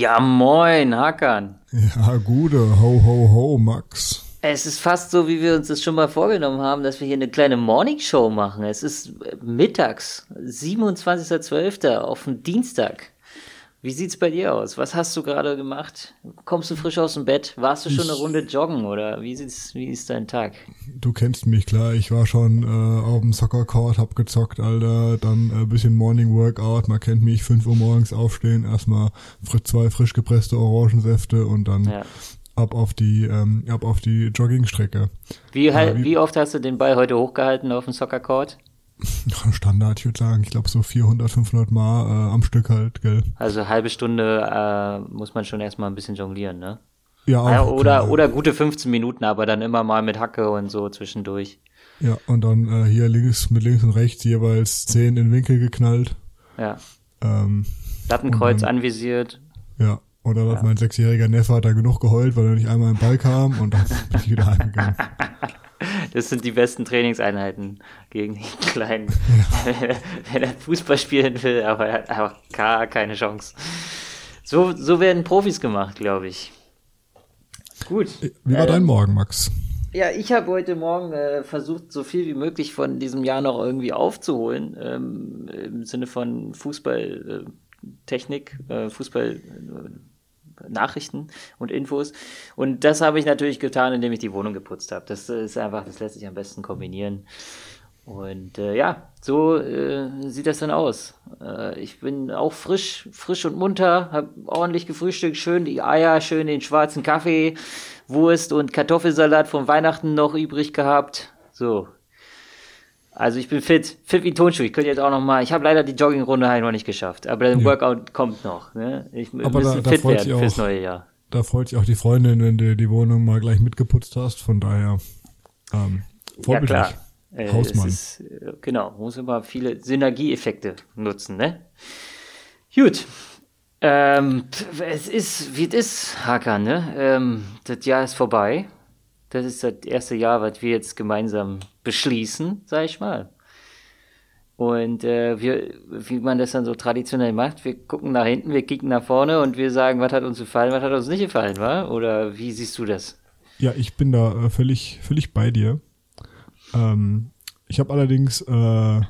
Ja, moin, Hakan. Ja, gute, ho, ho, ho, Max. Es ist fast so, wie wir uns das schon mal vorgenommen haben, dass wir hier eine kleine Morningshow machen. Es ist mittags, 27.12. auf dem Dienstag. Wie sieht's bei dir aus? Was hast du gerade gemacht? Kommst du frisch aus dem Bett? Warst du schon eine Runde joggen oder wie sieht's, wie ist dein Tag? Du kennst mich klar. Ich war schon äh, auf dem Soccer Court, hab gezockt, Alter. Dann ein äh, bisschen Morning Workout. Man kennt mich, 5 Uhr morgens aufstehen, erstmal zwei frisch gepresste Orangensäfte und dann ja. ab auf die ähm, ab auf die Joggingstrecke. Wie, äh, wie, wie oft hast du den Ball heute hochgehalten auf dem Soccer Court? Standard, ich würde sagen, ich glaube so 400, 500 Mal äh, am Stück halt, gell. Also halbe Stunde äh, muss man schon erstmal ein bisschen jonglieren, ne? Ja, auch, ja oder, klar. oder gute 15 Minuten, aber dann immer mal mit Hacke und so zwischendurch. Ja, und dann äh, hier links mit links und rechts jeweils 10 in Winkel geknallt. Ja. Ähm, Lattenkreuz dann, anvisiert. Ja, oder ja. mein sechsjähriger Neffe hat da genug geheult, weil er nicht einmal im Ball kam und dann bin ich wieder heimgegangen. Das sind die besten Trainingseinheiten gegen den Kleinen. Ja. Wenn er Fußball spielen will, aber er hat einfach gar keine Chance. So, so werden Profis gemacht, glaube ich. Gut. Wie war ähm, dein Morgen, Max? Ja, ich habe heute Morgen äh, versucht, so viel wie möglich von diesem Jahr noch irgendwie aufzuholen. Ähm, Im Sinne von Fußballtechnik, äh, äh, Fußball. Nachrichten und Infos. Und das habe ich natürlich getan, indem ich die Wohnung geputzt habe. Das ist einfach, das lässt sich am besten kombinieren. Und äh, ja, so äh, sieht das dann aus. Äh, ich bin auch frisch, frisch und munter, habe ordentlich gefrühstückt, schön die Eier, schön den schwarzen Kaffee, Wurst und Kartoffelsalat von Weihnachten noch übrig gehabt. So, also ich bin fit, fit wie Tonschuh. Ich könnte jetzt auch noch mal. Ich habe leider die Joggingrunde halt noch nicht geschafft, aber der ja. Workout kommt noch. Ne? Ich aber da, da fit werden auch, fürs neue Jahr. Da freut sich auch die Freundin, wenn du die Wohnung mal gleich mitgeputzt hast. Von daher ähm, Ja klar. Äh, Hausmann. Ist, äh, genau, muss immer viele Synergieeffekte nutzen, ne? Gut. Ähm, es ist, wie es ist, Hakan, ne? Ähm, das Jahr ist vorbei. Das ist das erste Jahr, was wir jetzt gemeinsam beschließen, sag ich mal. Und äh, wir, wie man das dann so traditionell macht, wir gucken nach hinten, wir kicken nach vorne und wir sagen, was hat uns gefallen, was hat uns nicht gefallen, wa? Oder wie siehst du das? Ja, ich bin da äh, völlig, völlig bei dir. Ähm, ich habe allerdings äh,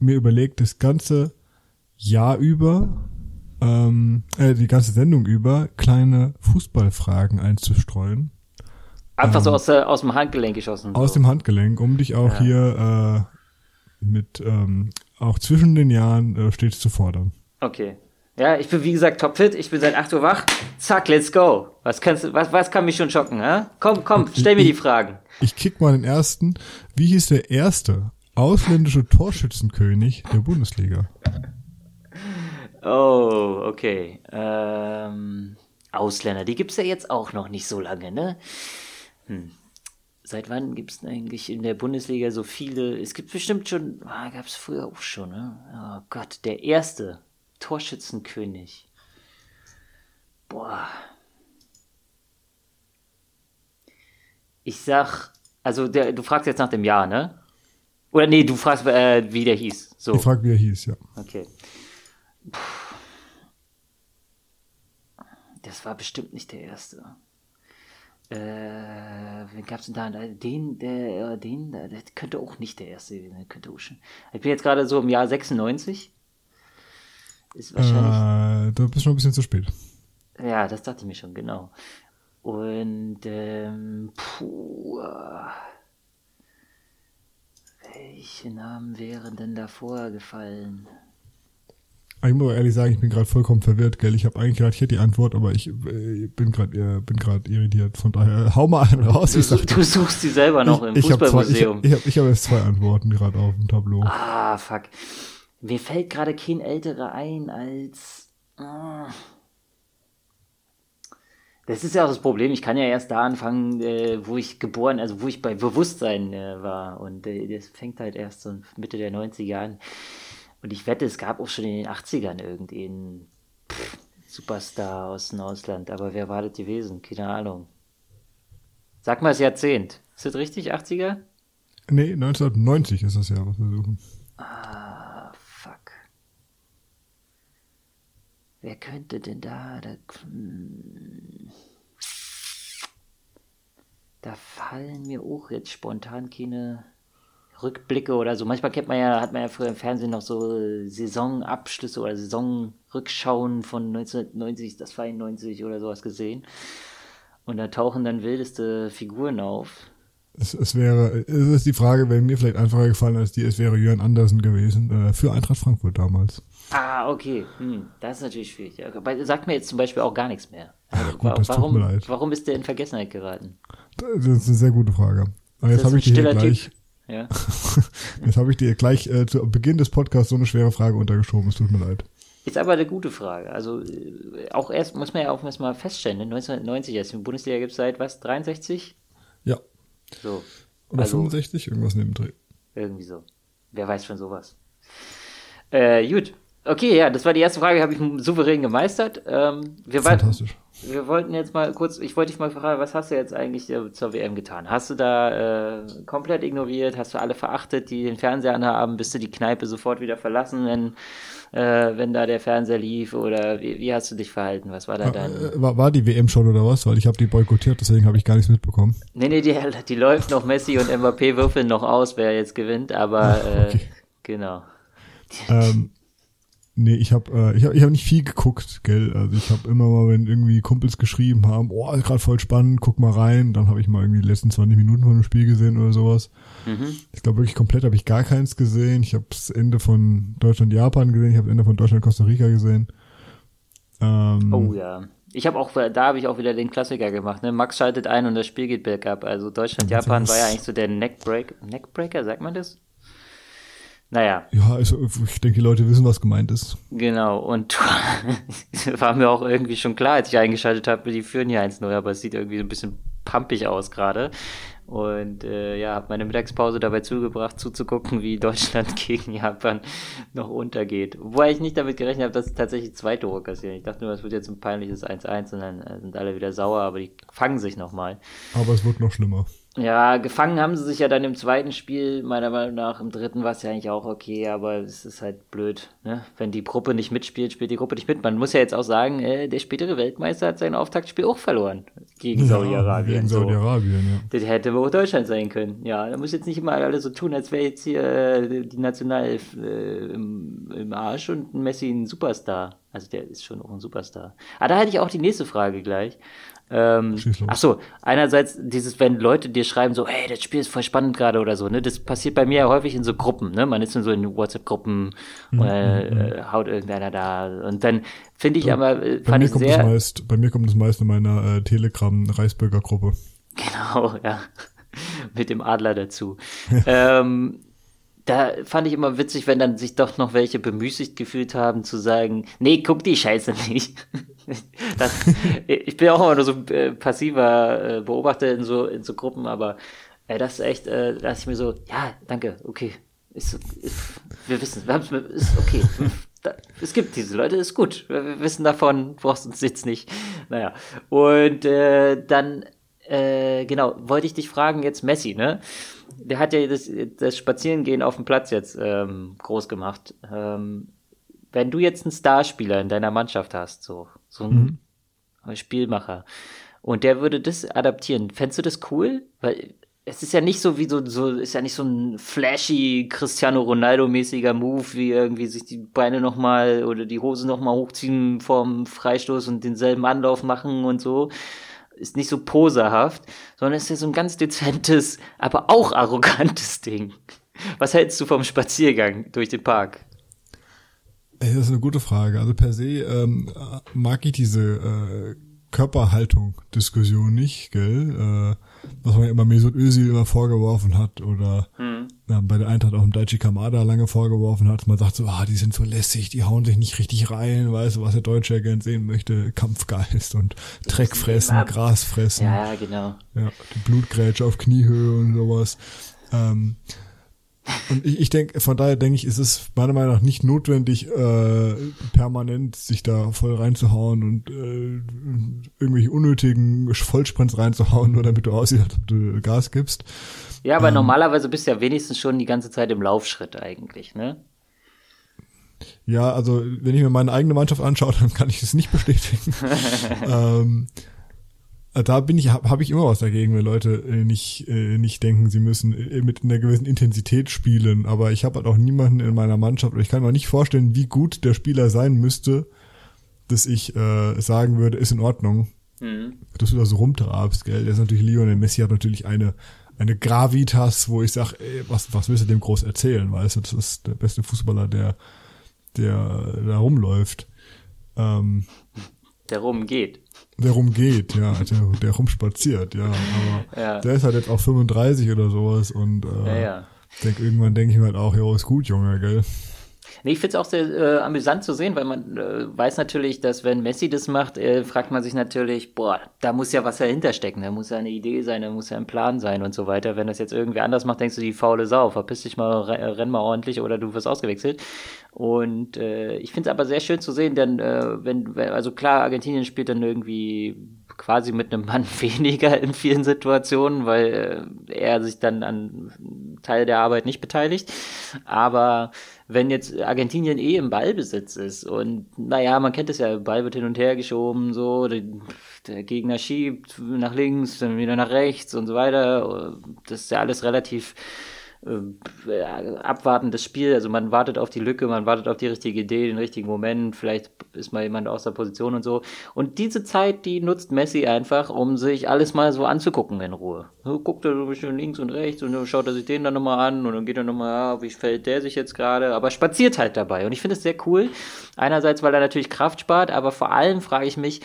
mir überlegt, das ganze Jahr über, ähm, äh, die ganze Sendung über, kleine Fußballfragen einzustreuen. Einfach ähm, so aus, aus dem Handgelenk geschossen. Aus so. dem Handgelenk, um dich auch ja. hier äh, mit ähm, auch zwischen den Jahren äh, stets zu fordern. Okay. Ja, ich bin wie gesagt topfit, ich bin seit 8 Uhr wach. Zack, let's go. Was kannst was, was kann mich schon schocken, hä? Komm, komm, stell mir die Fragen. Ich kick mal den ersten. Wie hieß der erste ausländische Torschützenkönig der Bundesliga? Oh, okay. Ähm, Ausländer, die gibt's ja jetzt auch noch nicht so lange, ne? Hm. Seit wann gibt es eigentlich in der Bundesliga so viele? Es gibt bestimmt schon, ah, gab es früher auch schon, ne? Oh Gott, der erste Torschützenkönig. Boah. Ich sag, also der, du fragst jetzt nach dem Jahr, ne? Oder nee, du fragst, äh, wie der hieß. So. Ich frag, wie er hieß, ja. Okay. Puh. Das war bestimmt nicht der erste äh, wen gab's denn da? Den, der, den, der könnte auch nicht der erste gewesen könnte auch schon. Ich bin jetzt gerade so im Jahr 96. Ist wahrscheinlich. Äh, da bist du schon ein bisschen zu spät. Ja, das dachte ich mir schon, genau. Und, ähm, puh. Welche Namen wären denn davor gefallen? Ich muss ehrlich sagen, ich bin gerade vollkommen verwirrt, gell? Ich habe eigentlich gerade hier die Antwort, aber ich äh, bin gerade äh, bin gerade irritiert. Von daher, hau mal einen raus. Du, sag, du suchst sie selber noch ich, im Fußballmuseum. Ich habe ich hab, ich hab jetzt zwei Antworten gerade auf dem Tableau. Ah, fuck. Mir fällt gerade kein älterer ein als. Ah. Das ist ja auch das Problem. Ich kann ja erst da anfangen, äh, wo ich geboren, also wo ich bei Bewusstsein äh, war. Und äh, das fängt halt erst so Mitte der 90er an. Und ich wette, es gab auch schon in den 80ern irgendeinen Superstar aus dem Ausland. Aber wer war das gewesen? Keine Ahnung. Sag mal das Jahrzehnt. Ist das richtig, 80er? Nee, 1990 ist das ja, was wir suchen. Ah, fuck. wer könnte denn da, da, hm, da fallen mir auch jetzt spontan keine Rückblicke oder so. Manchmal kennt man ja, hat man ja früher im Fernsehen noch so Saisonabschlüsse oder Saisonrückschauen von 1990, das war 90 oder sowas gesehen. Und da tauchen dann wildeste Figuren auf. Es, es wäre, es ist die Frage, wäre mir vielleicht einfacher gefallen als die, es wäre Jörn Andersen gewesen, äh, für Eintracht Frankfurt damals. Ah, okay. Hm, das ist natürlich schwierig. Ja, sagt mir jetzt zum Beispiel auch gar nichts mehr. Also, Gut, das warum, tut mir leid. warum ist der in Vergessenheit geraten? Das ist eine sehr gute Frage. Aber jetzt habe ich dir gleich, typ? Ja. jetzt habe ich dir gleich äh, zu Beginn des Podcasts so eine schwere Frage untergeschoben. Es tut mir leid. Ist aber eine gute Frage. Also äh, auch erst muss man ja auch erstmal feststellen, ne? 1990 erst. In Bundesliga gibt es seit was, 63? Ja. So. Oder also, 65, irgendwas neben Dreh. Irgendwie so. Wer weiß schon sowas. Äh, gut. Okay, ja, das war die erste Frage, habe ich souverän gemeistert. Ähm, wir Fantastisch. Wir wollten jetzt mal kurz, ich wollte dich mal fragen, was hast du jetzt eigentlich äh, zur WM getan? Hast du da äh, komplett ignoriert? Hast du alle verachtet, die den Fernseher anhaben? Bist du die Kneipe sofort wieder verlassen, wenn, äh, wenn da der Fernseher lief? Oder wie, wie, hast du dich verhalten? Was war da dein... Äh, war, war die WM schon oder was? Weil ich habe die boykottiert, deswegen habe ich gar nichts mitbekommen. Nee, nee, die, die läuft noch. Messi und Mbappé würfeln noch aus, wer jetzt gewinnt, aber Ach, okay. äh, genau. Ähm, Nee, ich habe äh, ich hab, ich hab nicht viel geguckt, gell. Also ich habe immer mal, wenn irgendwie Kumpels geschrieben haben, oh, ist gerade voll spannend, guck mal rein, dann habe ich mal irgendwie die letzten 20 Minuten von dem Spiel gesehen oder sowas. Mhm. Ich glaube wirklich komplett habe ich gar keins gesehen. Ich habe das Ende von Deutschland-Japan gesehen, ich habe das Ende von Deutschland-Costa Rica gesehen. Ähm, oh ja. Ich habe auch, da habe ich auch wieder den Klassiker gemacht. Ne? Max schaltet ein und das Spiel geht bergab. Also Deutschland-Japan war ja eigentlich so der Neckbreak, Neckbreaker, sagt man das? Naja. Ja, also ich denke, die Leute wissen, was gemeint ist. Genau, und war mir auch irgendwie schon klar, als ich eingeschaltet habe, die führen hier 1-0, aber es sieht irgendwie so ein bisschen pumpig aus gerade. Und äh, ja, habe meine Mittagspause dabei zugebracht, zuzugucken, wie Deutschland gegen Japan noch untergeht. Wobei ich nicht damit gerechnet habe, dass es tatsächlich zwei Tore kassieren. Ich dachte nur, es wird jetzt ein peinliches 1-1 und dann äh, sind alle wieder sauer, aber die fangen sich nochmal. Aber es wird noch schlimmer. Ja, gefangen haben sie sich ja dann im zweiten Spiel, meiner Meinung nach. Im dritten war es ja eigentlich auch okay, aber es ist halt blöd, ne? Wenn die Gruppe nicht mitspielt, spielt die Gruppe nicht mit. Man muss ja jetzt auch sagen, äh, der spätere Weltmeister hat sein Auftaktspiel auch verloren gegen ja, Saudi-Arabien. Gegen Saudi-Arabien, so. ja. Das hätte wohl Deutschland sein können. Ja, da muss jetzt nicht immer alle so tun, als wäre jetzt hier äh, die Nationalelf äh, im, im Arsch und Messi ein Superstar. Also der ist schon auch ein Superstar. Ah, da hätte ich auch die nächste Frage gleich. Ähm, ach so, einerseits dieses, wenn Leute dir schreiben so, hey, das Spiel ist voll spannend gerade oder so, ne, das passiert bei mir ja häufig in so Gruppen, ne, man ist in so in WhatsApp-Gruppen mhm, oder mhm, äh, haut irgendeiner da und dann finde ich bei, aber, äh, bei mir kommt sehr, das meist, bei mir kommt das meist in meiner äh, Telegram-Reisbürger-Gruppe. Genau, ja, mit dem Adler dazu. ähm, da fand ich immer witzig, wenn dann sich doch noch welche bemüßigt gefühlt haben zu sagen, nee, guck die Scheiße nicht. das, ich bin auch immer nur so äh, passiver äh, Beobachter in so, in so Gruppen, aber äh, das ist echt, äh, da ich mir so, ja, danke, okay. Ist, ist, wir wissen, wir haben es, ist okay. Da, es gibt diese Leute, ist gut. Wir, wir wissen davon, brauchst uns jetzt nicht. Naja. Und äh, dann, äh, genau, wollte ich dich fragen, jetzt Messi, ne? Der hat ja das, das Spazierengehen auf dem Platz jetzt ähm, groß gemacht. Ähm, wenn du jetzt einen Starspieler in deiner Mannschaft hast, so, so ein mhm. Spielmacher, und der würde das adaptieren, fändest du das cool? Weil es ist ja nicht so wie so, so ist ja nicht so ein flashy Cristiano Ronaldo-mäßiger Move, wie irgendwie sich die Beine nochmal oder die Hose nochmal hochziehen vorm Freistoß und denselben Anlauf machen und so. Ist nicht so poserhaft, sondern ist ja so ein ganz dezentes, aber auch arrogantes Ding. Was hältst du vom Spaziergang durch den Park? Das ist eine gute Frage. Also per se ähm, mag ich diese äh, Körperhaltung-Diskussion nicht, gell? Äh, was man ja immer Mesut Özil immer vorgeworfen hat oder hm. ja, bei der Eintracht auch im Daichi Kamada lange vorgeworfen hat. Man sagt so, ah, die sind so lässig, die hauen sich nicht richtig rein, weißt du, was der Deutsche ja gern sehen möchte, Kampfgeist und Dreck fressen, Gras fressen. Ja, genau. Ja, die Blutgrätsche auf Kniehöhe und sowas. Ähm, und ich, ich denke, von daher denke ich, ist es meiner Meinung nach nicht notwendig, äh, permanent sich da voll reinzuhauen und äh, irgendwelche unnötigen Vollsprints reinzuhauen, nur damit du aussiehst, als ob du Gas gibst. Ja, aber ähm, normalerweise bist du ja wenigstens schon die ganze Zeit im Laufschritt eigentlich, ne? Ja, also wenn ich mir meine eigene Mannschaft anschaue, dann kann ich das nicht bestätigen. ähm, da bin ich, habe hab ich immer was dagegen, wenn Leute äh, nicht, äh, nicht denken, sie müssen äh, mit einer gewissen Intensität spielen. Aber ich habe halt auch niemanden in meiner Mannschaft, oder ich kann mir nicht vorstellen, wie gut der Spieler sein müsste, dass ich äh, sagen würde, ist in Ordnung. Mhm. Dass du da so rumtrabst, gell? Der ist natürlich Lionel Messi hat natürlich eine eine Gravitas, wo ich sag, ey, was was willst du dem groß erzählen, weißt du, das ist der beste Fußballer, der der da rumläuft. Ähm, der rumgeht. Der rumgeht, ja, der, der rumspaziert, ja. Aber ja. der ist halt jetzt auch 35 oder sowas und äh, ja, ja. Denk, irgendwann denke ich mir halt auch, ja, ist gut, Junge, gell? Nee, ich finde es auch sehr äh, amüsant zu sehen, weil man äh, weiß natürlich, dass wenn Messi das macht, äh, fragt man sich natürlich, boah, da muss ja was dahinter stecken, da muss ja eine Idee sein, da muss ja ein Plan sein und so weiter. Wenn das jetzt irgendwie anders macht, denkst du, die faule Sau, verpiss dich mal, renn mal ordentlich oder du wirst ausgewechselt. Und äh, ich finde es aber sehr schön zu sehen, denn äh, wenn, also klar, Argentinien spielt dann irgendwie quasi mit einem Mann weniger in vielen Situationen, weil äh, er sich dann an Teil der Arbeit nicht beteiligt. Aber wenn jetzt Argentinien eh im Ballbesitz ist und naja, man kennt es ja, Ball wird hin und her geschoben, so, die, der Gegner schiebt nach links, dann wieder nach rechts und so weiter. Das ist ja alles relativ äh, abwartendes Spiel. Also man wartet auf die Lücke, man wartet auf die richtige Idee, den richtigen Moment. Vielleicht ist mal jemand aus der Position und so. Und diese Zeit, die nutzt Messi einfach, um sich alles mal so anzugucken in Ruhe. So guckt er so ein bisschen links und rechts und dann schaut er sich den dann nochmal an und dann geht er nochmal, ja, wie fällt der sich jetzt gerade? Aber spaziert halt dabei. Und ich finde es sehr cool. Einerseits, weil er natürlich Kraft spart, aber vor allem frage ich mich,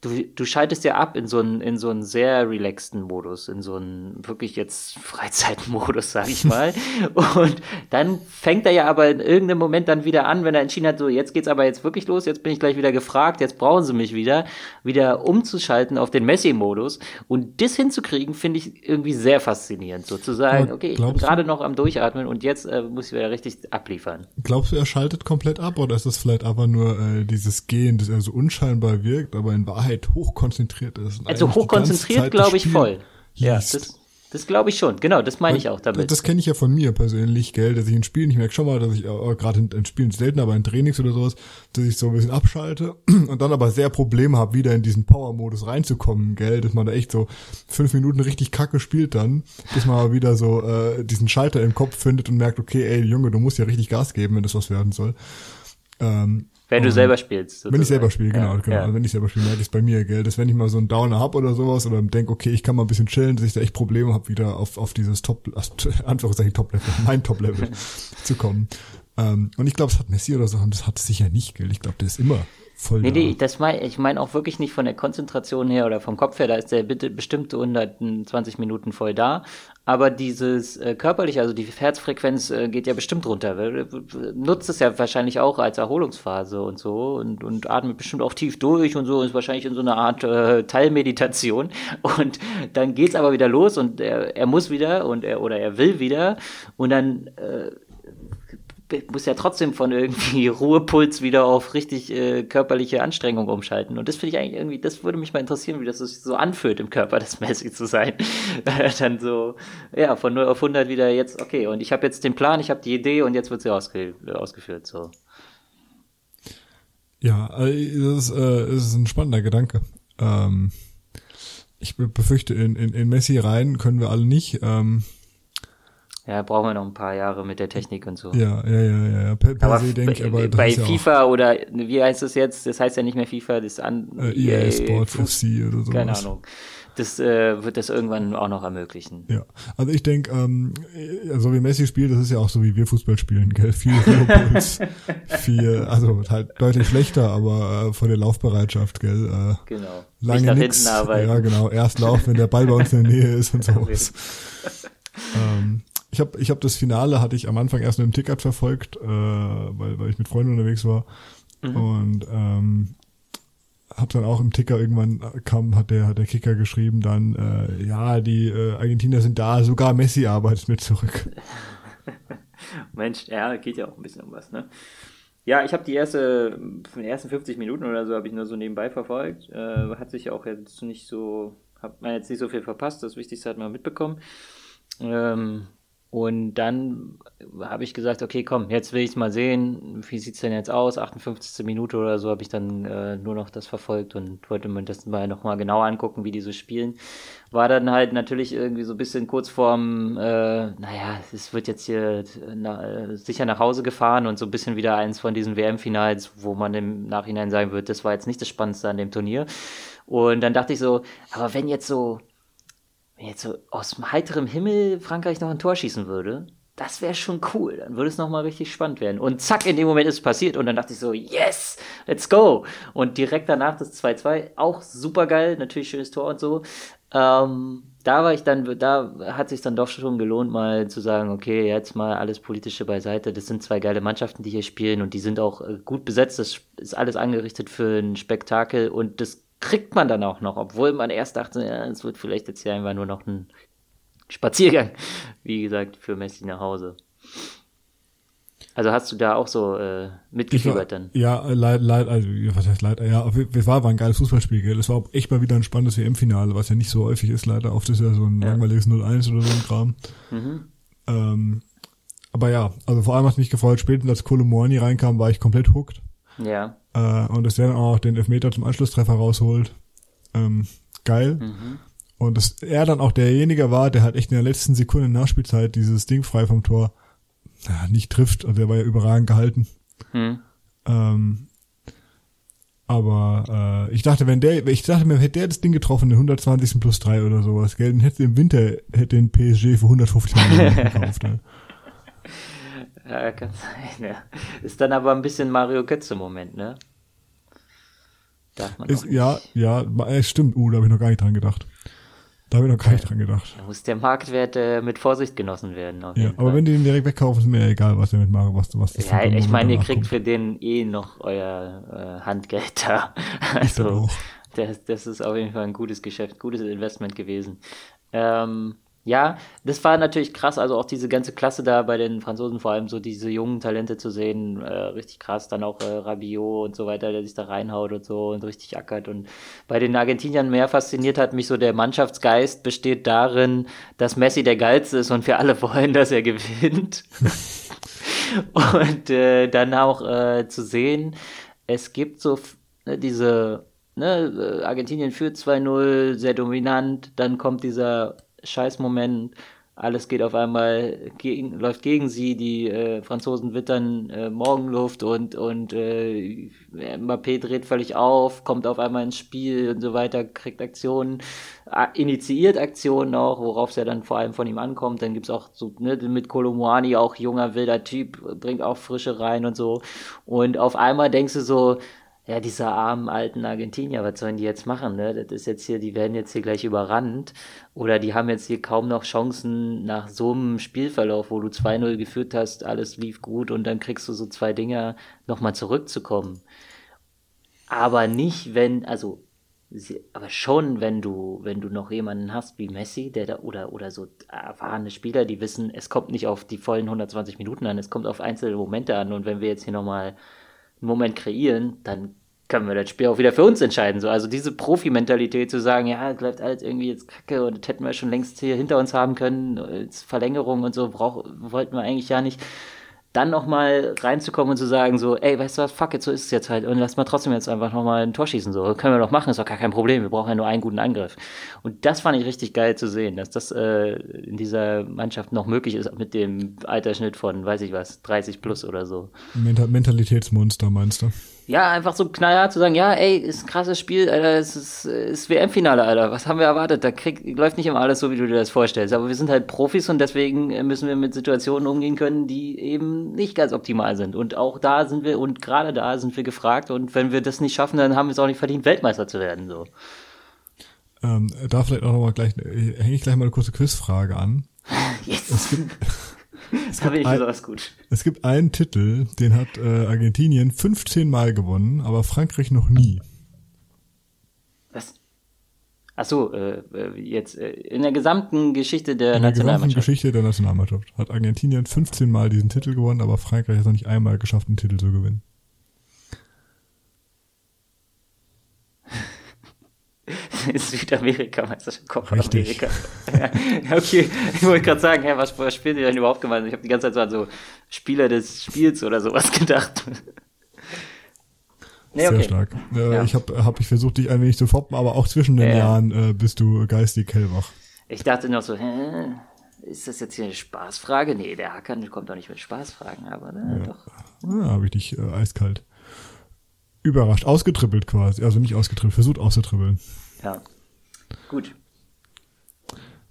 du, du schaltest ja ab in so einen, in so einen sehr relaxten Modus, in so einen wirklich jetzt Freizeitmodus, sag ich mal. und dann fängt er ja aber in irgendeinem Moment dann wieder an, wenn er entschieden hat, so jetzt geht's aber jetzt wirklich los, jetzt bin ich gleich wieder gefragt, jetzt brauchen sie mich wieder, wieder umzuschalten auf den Messi-Modus. Und das hinzukriegen, finde ich irgendwie sehr faszinierend, sozusagen. Okay, ich bin gerade noch am Durchatmen und jetzt äh, muss ich wieder richtig abliefern. Glaubst du, er schaltet komplett ab oder ist das vielleicht aber nur äh, dieses Gehen, das er so unscheinbar wirkt, aber in Wahrheit Wahrheit hochkonzentriert ist. Also hochkonzentriert glaube ich voll. Ja, das, das glaube ich schon. Genau, das meine ich auch damit. Das kenne ich ja von mir persönlich, gell, dass ich in Spielen, ich merke schon mal, dass ich äh, gerade in, in, Spielen selten, aber in Trainings oder sowas, dass ich so ein bisschen abschalte und dann aber sehr Probleme habe, wieder in diesen Power-Modus reinzukommen, gell, dass man da echt so fünf Minuten richtig kacke spielt dann, bis man aber wieder so äh, diesen Schalter im Kopf findet und merkt, okay, ey, Junge, du musst ja richtig Gas geben, wenn das was werden soll. Ähm, wenn du selber spielst. Sozusagen. Wenn ich selber spiele, genau, ja, genau. Ja. Wenn ich selber spiele, merke ich es bei mir, gell. Dass wenn ich mal so einen Downer hab oder sowas oder denke, okay, ich kann mal ein bisschen chillen, dass ich da echt Probleme habe, wieder auf, auf dieses Top, Anführungszeichen Top-Level, mein Top-Level zu kommen. Ähm, und ich glaube, es hat Messi oder so, und das hat es sicher nicht, gell. Ich glaube, der ist immer voll Nee, da. nee, das mein, ich meine auch wirklich nicht von der Konzentration her oder vom Kopf her, da ist der bitte bestimmte 120 Minuten voll da, aber dieses äh, körperliche, also die Herzfrequenz äh, geht ja bestimmt runter. Nutzt es ja wahrscheinlich auch als Erholungsphase und so und, und atmet bestimmt auch tief durch und so, ist wahrscheinlich in so einer Art äh, Teilmeditation und dann geht's aber wieder los und er, er muss wieder und er oder er will wieder und dann äh, muss ja trotzdem von irgendwie Ruhepuls wieder auf richtig äh, körperliche Anstrengung umschalten. Und das finde ich eigentlich irgendwie, das würde mich mal interessieren, wie das sich so anfühlt, im Körper das Messi zu sein. Dann so, ja, von 0 auf 100 wieder jetzt, okay, und ich habe jetzt den Plan, ich habe die Idee und jetzt wird sie ausge ausgeführt, so. Ja, äh, das ist, äh, ist ein spannender Gedanke. Ähm, ich befürchte, in, in, in Messi rein können wir alle nicht. Ähm, ja, brauchen wir noch ein paar Jahre mit der Technik und so. Ja, ja, ja, ja. Per, per aber se denke ich, aber bei FIFA ja oder wie heißt es jetzt? Das heißt ja nicht mehr FIFA, das an äh, EA, EA Sports Fuß, FC oder so. Keine Ahnung. Das äh, wird das irgendwann auch noch ermöglichen. Ja, also ich denke, ähm, so wie Messi spielt, das ist ja auch so wie wir Fußball spielen, gell? Viel Ruhepuls, viel, also halt deutlich schlechter, aber äh, von der Laufbereitschaft, gell? Äh, genau. Lange Nicht nach nix. hinten arbeiten. Ja, genau. Erst laufen, wenn der Ball bei uns in der Nähe ist und sowas. ähm, ich habe ich hab das Finale hatte ich am Anfang erst nur im Ticket verfolgt, äh, weil, weil ich mit Freunden unterwegs war. Mhm. Und ähm, hab dann auch im Ticker irgendwann kam, hat der, hat der Kicker geschrieben, dann, äh, ja, die äh, Argentinier sind da, sogar Messi arbeitet mit zurück. Mensch, ja, geht ja auch ein bisschen um was, ne? Ja, ich habe die erste, die ersten 50 Minuten oder so habe ich nur so nebenbei verfolgt. Äh, hat sich auch jetzt nicht so, hat man jetzt nicht so viel verpasst. Das Wichtigste hat man mitbekommen. Ähm, und dann habe ich gesagt, okay, komm, jetzt will ich mal sehen, wie sieht's denn jetzt aus? 58. Minute oder so habe ich dann äh, nur noch das verfolgt und wollte mir das mal nochmal genau angucken, wie die so spielen. War dann halt natürlich irgendwie so ein bisschen kurz vorm, äh, naja, es wird jetzt hier na, sicher nach Hause gefahren und so ein bisschen wieder eins von diesen WM-Finals, wo man im Nachhinein sagen wird, das war jetzt nicht das Spannendste an dem Turnier. Und dann dachte ich so, aber wenn jetzt so wenn jetzt so aus heiterem Himmel Frankreich noch ein Tor schießen würde, das wäre schon cool. Dann würde es nochmal richtig spannend werden. Und zack, in dem Moment ist es passiert. Und dann dachte ich so, yes, let's go. Und direkt danach das 2-2, auch super geil, natürlich schönes Tor und so. Ähm, da war ich dann, da hat sich dann doch schon gelohnt, mal zu sagen, okay, jetzt mal alles Politische beiseite. Das sind zwei geile Mannschaften, die hier spielen und die sind auch äh, gut besetzt. Das ist alles angerichtet für ein Spektakel und das kriegt man dann auch noch, obwohl man erst dachte, ja, es wird vielleicht jetzt hier einfach nur noch ein Spaziergang, wie gesagt, für Messi nach Hause. Also hast du da auch so äh, mitgefiebert dann? Ja, leid, leid, also was heißt leider, ja, es war, war ein geiles Fußballspiel, gell? Es war auch echt mal wieder ein spannendes WM-Finale, was ja nicht so häufig ist, leider. Oft ist ja so ein ja. langweiliges 0-1 oder so ein Kram. Mhm. Ähm, aber ja, also vor allem hat es mich gefreut, spätestens als Kolomorni reinkam, war ich komplett hooked. Ja. Äh, und dass der dann auch den Elfmeter zum Anschlusstreffer rausholt. Ähm, geil. Mhm. Und dass er dann auch derjenige war, der halt echt in der letzten Sekunde Nachspielzeit dieses Ding frei vom Tor ja, nicht trifft. Also der war ja überragend gehalten. Mhm. Ähm, aber äh, ich dachte, wenn der, ich dachte mir, hätte der das Ding getroffen, den 120. plus 3 oder sowas, gell, dann hätte im Winter hätte den PSG für 150 Millionen gekauft. Ne? Ja, kann sein, ja. Ist dann aber ein bisschen Mario Götze-Moment, ne? Darf man ist, ja, ja, stimmt. Uh, da habe ich noch gar nicht dran gedacht. Da habe ich noch gar nicht dran gedacht. Da muss der Marktwert äh, mit Vorsicht genossen werden. ja, aber Fall. wenn die den direkt wegkaufen, ist mir ja egal, was ihr mit Mario, was, was das Ja, ich meine, ihr kriegt für den eh noch euer äh, Handgeld da. also, das, das ist auf jeden Fall ein gutes Geschäft, gutes Investment gewesen. Ähm, ja, das war natürlich krass, also auch diese ganze Klasse da bei den Franzosen, vor allem so diese jungen Talente zu sehen, äh, richtig krass, dann auch äh, Rabiot und so weiter, der sich da reinhaut und so und richtig ackert. Und bei den Argentiniern mehr fasziniert hat mich so der Mannschaftsgeist besteht darin, dass Messi der Geilste ist und wir alle wollen, dass er gewinnt. Und äh, dann auch äh, zu sehen, es gibt so ne, diese, ne, Argentinien führt 2-0, sehr dominant, dann kommt dieser Scheißmoment, alles geht auf einmal gegen, läuft gegen sie, die äh, Franzosen wittern äh, Morgenluft und, und äh, Mbappé dreht völlig auf, kommt auf einmal ins Spiel und so weiter, kriegt Aktionen, initiiert Aktionen auch, worauf es ja dann vor allem von ihm ankommt. Dann gibt's auch so ne, mit Kolomuani auch junger, wilder Typ, bringt auch Frische rein und so. Und auf einmal denkst du so, ja, diese armen alten Argentinier, was sollen die jetzt machen? Ne? Das ist jetzt hier, die werden jetzt hier gleich überrannt. Oder die haben jetzt hier kaum noch Chancen nach so einem Spielverlauf, wo du 2-0 geführt hast, alles lief gut und dann kriegst du so zwei Dinger nochmal zurückzukommen. Aber nicht, wenn, also, aber schon, wenn du, wenn du noch jemanden hast wie Messi, der da, oder, oder so erfahrene Spieler, die wissen, es kommt nicht auf die vollen 120 Minuten an, es kommt auf einzelne Momente an und wenn wir jetzt hier nochmal einen Moment kreieren, dann können wir das Spiel auch wieder für uns entscheiden. So, also diese Profi-Mentalität zu sagen, ja, es läuft alles irgendwie jetzt kacke und das hätten wir schon längst hier hinter uns haben können, als Verlängerung und so, brauch, wollten wir eigentlich ja nicht dann nochmal reinzukommen und zu sagen, so, ey, weißt du was, fuck it, so ist es jetzt halt. Und lass mal trotzdem jetzt einfach nochmal ein Tor schießen. So, können wir doch machen, ist doch gar kein Problem. Wir brauchen ja nur einen guten Angriff. Und das fand ich richtig geil zu sehen, dass das äh, in dieser Mannschaft noch möglich ist, mit dem Altersschnitt von, weiß ich was, 30 plus oder so. Mentalitätsmonster meinst du? Ja, einfach so knallhart zu sagen, ja, ey, ist ein krasses Spiel, Alter, es ist, ist WM-Finale, Alter, was haben wir erwartet? Da krieg, läuft nicht immer alles so, wie du dir das vorstellst. Aber wir sind halt Profis und deswegen müssen wir mit Situationen umgehen können, die eben nicht ganz optimal sind. Und auch da sind wir, und gerade da sind wir gefragt. Und wenn wir das nicht schaffen, dann haben wir es auch nicht verdient, Weltmeister zu werden, so. Ähm, da vielleicht auch nochmal gleich, hänge ich gleich mal eine kurze Quizfrage an. Yes. Es gibt, es da bin ich besonders gut. Es gibt einen Titel, den hat äh, Argentinien 15 Mal gewonnen, aber Frankreich noch nie. Was? Ach so, äh, äh jetzt äh, in der gesamten Geschichte der in Nationalmannschaft. In der gesamten Geschichte der Nationalmannschaft hat Argentinien 15 Mal diesen Titel gewonnen, aber Frankreich hat noch nicht einmal geschafft, einen Titel zu gewinnen. Südamerika-Meisterschaft, Copa America. ja, okay, ich wollte gerade sagen, ja, was, was spielen die denn überhaupt gemacht? Ich habe die ganze Zeit so an so Spieler des Spiels oder sowas gedacht. Nee, okay. Sehr stark. Äh, ja. Ich habe hab ich versucht, dich ein wenig zu foppen, aber auch zwischen den ja. Jahren äh, bist du geistig hellwach. Ich dachte noch so, hä, ist das jetzt hier eine Spaßfrage? Nee, der Hackern kommt doch nicht mit Spaßfragen, aber ne, ja. doch. Ja, habe ich dich äh, eiskalt überrascht, ausgetribbelt quasi. Also nicht ausgetribbelt, versucht auszutribbeln. Ja. Gut.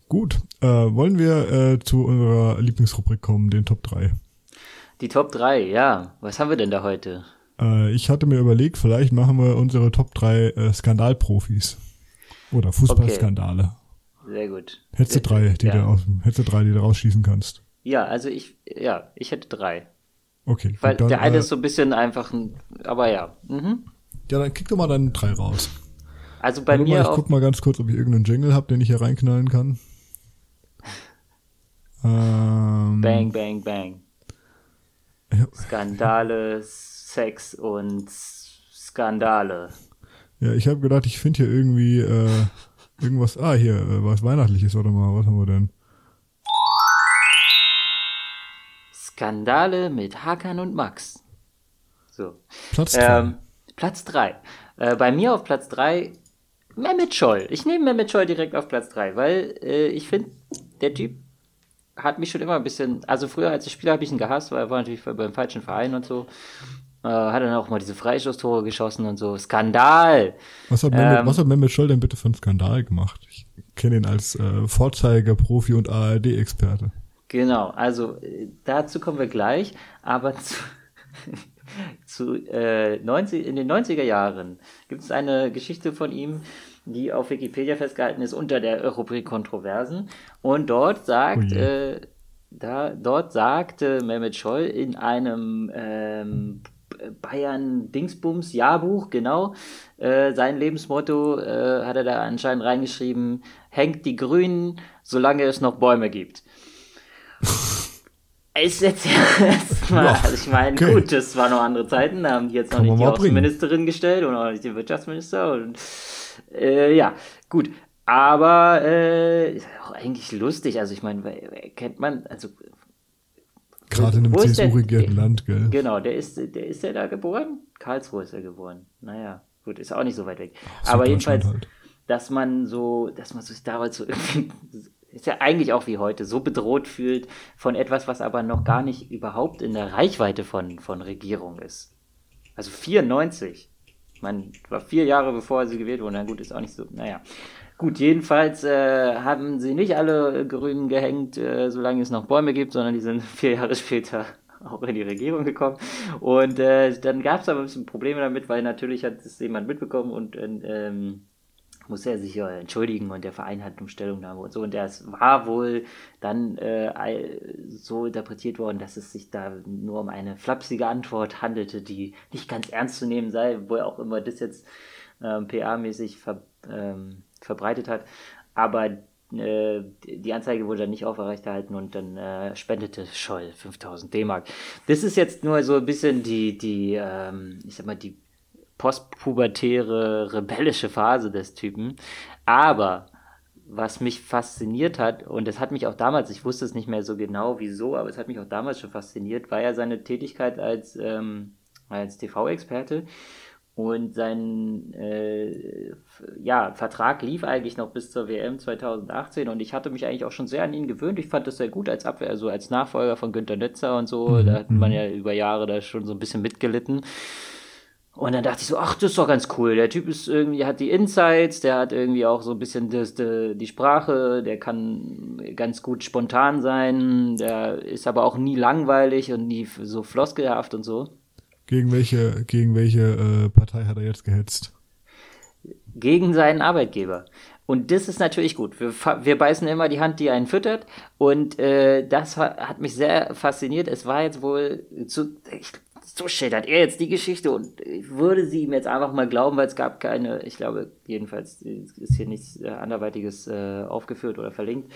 Gut. Äh, wollen wir äh, zu unserer Lieblingsrubrik kommen, den Top 3? Die Top 3, ja. Was haben wir denn da heute? Äh, ich hatte mir überlegt, vielleicht machen wir unsere Top 3 äh, Skandalprofis. Oder Fußballskandale. Okay. Sehr gut. Hättest du drei, die ja. du aus, hättest du drei, die du rausschießen kannst. Ja, also ich, ja, ich hätte drei. Okay. Weil dann, der eine äh, ist so ein bisschen einfach ein, aber ja. Mhm. Ja, dann kick doch mal deinen drei raus. Also bei Warte mir. Mal, ich guck mal ganz kurz, ob ich irgendeinen Jingle habe, den ich hier reinknallen kann. ähm, bang, bang, bang. Ja. Skandale, Sex und Skandale. Ja, ich habe gedacht, ich finde hier irgendwie äh, irgendwas. Ah, hier, äh, was Weihnachtliches, warte mal, was haben wir denn? Skandale mit Hakan und Max. So. Platz 3. Ähm, Platz 3. Äh, bei mir auf Platz 3 Mehmet Scholl. Ich nehme Mehmet Scholl direkt auf Platz 3, weil äh, ich finde, der Typ hat mich schon immer ein bisschen, also früher als ich Spieler habe ich ihn gehasst, weil er war natürlich beim falschen Verein und so. Äh, hat dann auch mal diese Freistoßtore geschossen und so. Skandal! Was hat, Mehmet, ähm, was hat Mehmet Scholl denn bitte für einen Skandal gemacht? Ich kenne ihn als äh, Vorzeiger-Profi und ARD-Experte. Genau, also äh, dazu kommen wir gleich, aber zu, zu äh, 90, in den 90er Jahren gibt es eine Geschichte von ihm, die auf Wikipedia festgehalten ist unter der Rubrik Kontroversen. Und dort sagt, oh äh, da, dort sagte Mehmet Scholl in einem ähm, Bayern Dingsbums Jahrbuch, genau, äh, sein Lebensmotto äh, hat er da anscheinend reingeschrieben, hängt die Grünen, solange es noch Bäume gibt. Ist jetzt erstmal, ja, also ich meine, okay. gut, das waren noch andere Zeiten, da haben die jetzt noch Kann nicht die Außenministerin gestellt und auch nicht den Wirtschaftsminister und äh, ja, gut. Aber äh, ist auch eigentlich lustig, also ich meine, kennt man, also Gerade in einem CSU-regierten Land, gell? Genau, der ist, der ist ja da geboren? Karlsruhe ist er geboren. Naja, gut, ist auch nicht so weit weg. Ach, Aber jedenfalls, halt. dass man so, dass man sich damals so irgendwie ist ja eigentlich auch wie heute, so bedroht fühlt von etwas, was aber noch gar nicht überhaupt in der Reichweite von, von Regierung ist. Also 94. Ich meine, war vier Jahre bevor sie gewählt wurden. Na gut, ist auch nicht so. Naja. Gut, jedenfalls äh, haben sie nicht alle Grünen gehängt, äh, solange es noch Bäume gibt, sondern die sind vier Jahre später auch in die Regierung gekommen. Und äh, dann gab es aber ein bisschen Probleme damit, weil natürlich hat es jemand mitbekommen und ähm, muss er sich ja entschuldigen und der Verein hat um Stellungnahme und so. Und das war wohl dann äh, so interpretiert worden, dass es sich da nur um eine flapsige Antwort handelte, die nicht ganz ernst zu nehmen sei, wo er auch immer das jetzt ähm, PA-mäßig ver, ähm, verbreitet hat. Aber äh, die Anzeige wurde dann nicht aufrechterhalten und dann äh, spendete Scholl 5000 D-Mark. Das ist jetzt nur so ein bisschen die, die ähm, ich sag mal, die postpubertäre, rebellische Phase des Typen. Aber was mich fasziniert hat, und es hat mich auch damals, ich wusste es nicht mehr so genau wieso, aber es hat mich auch damals schon fasziniert, war ja seine Tätigkeit als, ähm, als TV-Experte. Und sein äh, ja, Vertrag lief eigentlich noch bis zur WM 2018 und ich hatte mich eigentlich auch schon sehr an ihn gewöhnt. Ich fand das sehr gut als Abwehr, also als Nachfolger von Günter Netzer und so. Mhm. Da hat man mhm. ja über Jahre da schon so ein bisschen mitgelitten. Und dann dachte ich so, ach, das ist doch ganz cool. Der Typ ist irgendwie, hat die Insights, der hat irgendwie auch so ein bisschen das, die, die Sprache, der kann ganz gut spontan sein, der ist aber auch nie langweilig und nie so floskelhaft und so. Gegen welche, gegen welche äh, Partei hat er jetzt gehetzt? Gegen seinen Arbeitgeber. Und das ist natürlich gut. Wir, wir beißen immer die Hand, die einen füttert. Und äh, das hat, mich sehr fasziniert. Es war jetzt wohl zu, ich so schildert er jetzt die Geschichte und ich würde sie ihm jetzt einfach mal glauben, weil es gab keine, ich glaube, jedenfalls ist hier nichts äh, anderweitiges äh, aufgeführt oder verlinkt,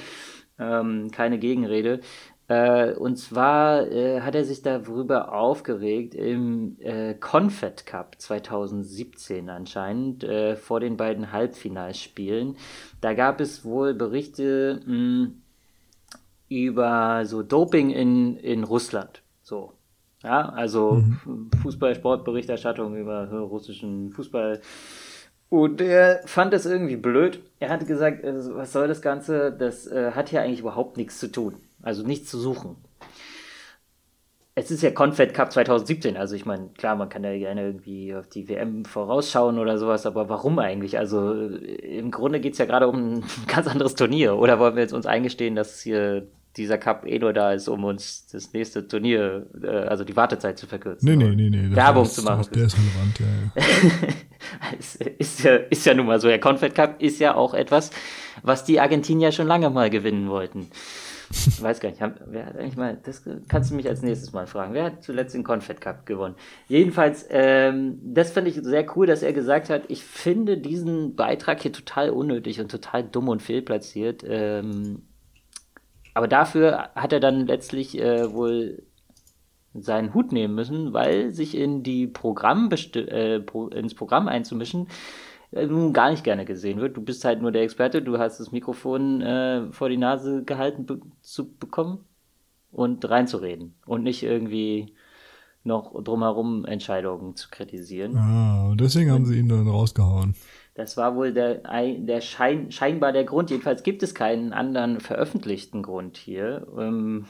ähm, keine Gegenrede. Äh, und zwar äh, hat er sich darüber aufgeregt im äh, Confed Cup 2017 anscheinend, äh, vor den beiden Halbfinalspielen. Da gab es wohl Berichte mh, hm, über so Doping in, in Russland. So. Ja, also mhm. Fußball, Sportberichterstattung über russischen Fußball. Und er fand es irgendwie blöd. Er hatte gesagt, äh, was soll das Ganze? Das äh, hat hier eigentlich überhaupt nichts zu tun. Also nichts zu suchen. Es ist ja Confed Cup 2017, also ich meine, klar, man kann ja gerne irgendwie auf die WM vorausschauen oder sowas, aber warum eigentlich? Also äh, im Grunde geht es ja gerade um ein ganz anderes Turnier. Oder wollen wir jetzt uns eingestehen, dass hier dieser Cup eh nur da ist, um uns das nächste Turnier, äh, also die Wartezeit zu verkürzen. Nee, nee, nee, nee. Werbung zu machen. Der ist relevant, ja. ja. ist, ist, ja, ist ja nun mal so. Der Confed Cup ist ja auch etwas, was die Argentinier schon lange mal gewinnen wollten. Ich weiß gar nicht, haben, wer hat eigentlich mal, das kannst du mich als nächstes mal fragen. Wer hat zuletzt den Confed Cup gewonnen? Jedenfalls, ähm, das finde ich sehr cool, dass er gesagt hat, ich finde diesen Beitrag hier total unnötig und total dumm und fehlplatziert. Ähm, aber dafür hat er dann letztlich äh, wohl seinen Hut nehmen müssen, weil sich in die Programm äh, pro ins Programm einzumischen äh, nun gar nicht gerne gesehen wird. Du bist halt nur der Experte, du hast das Mikrofon äh, vor die Nase gehalten be zu bekommen und reinzureden und nicht irgendwie noch drumherum Entscheidungen zu kritisieren. Ah, und deswegen haben sie ihn dann rausgehauen. Das war wohl der, der Schein, scheinbar der Grund. Jedenfalls gibt es keinen anderen veröffentlichten Grund hier. Ähm,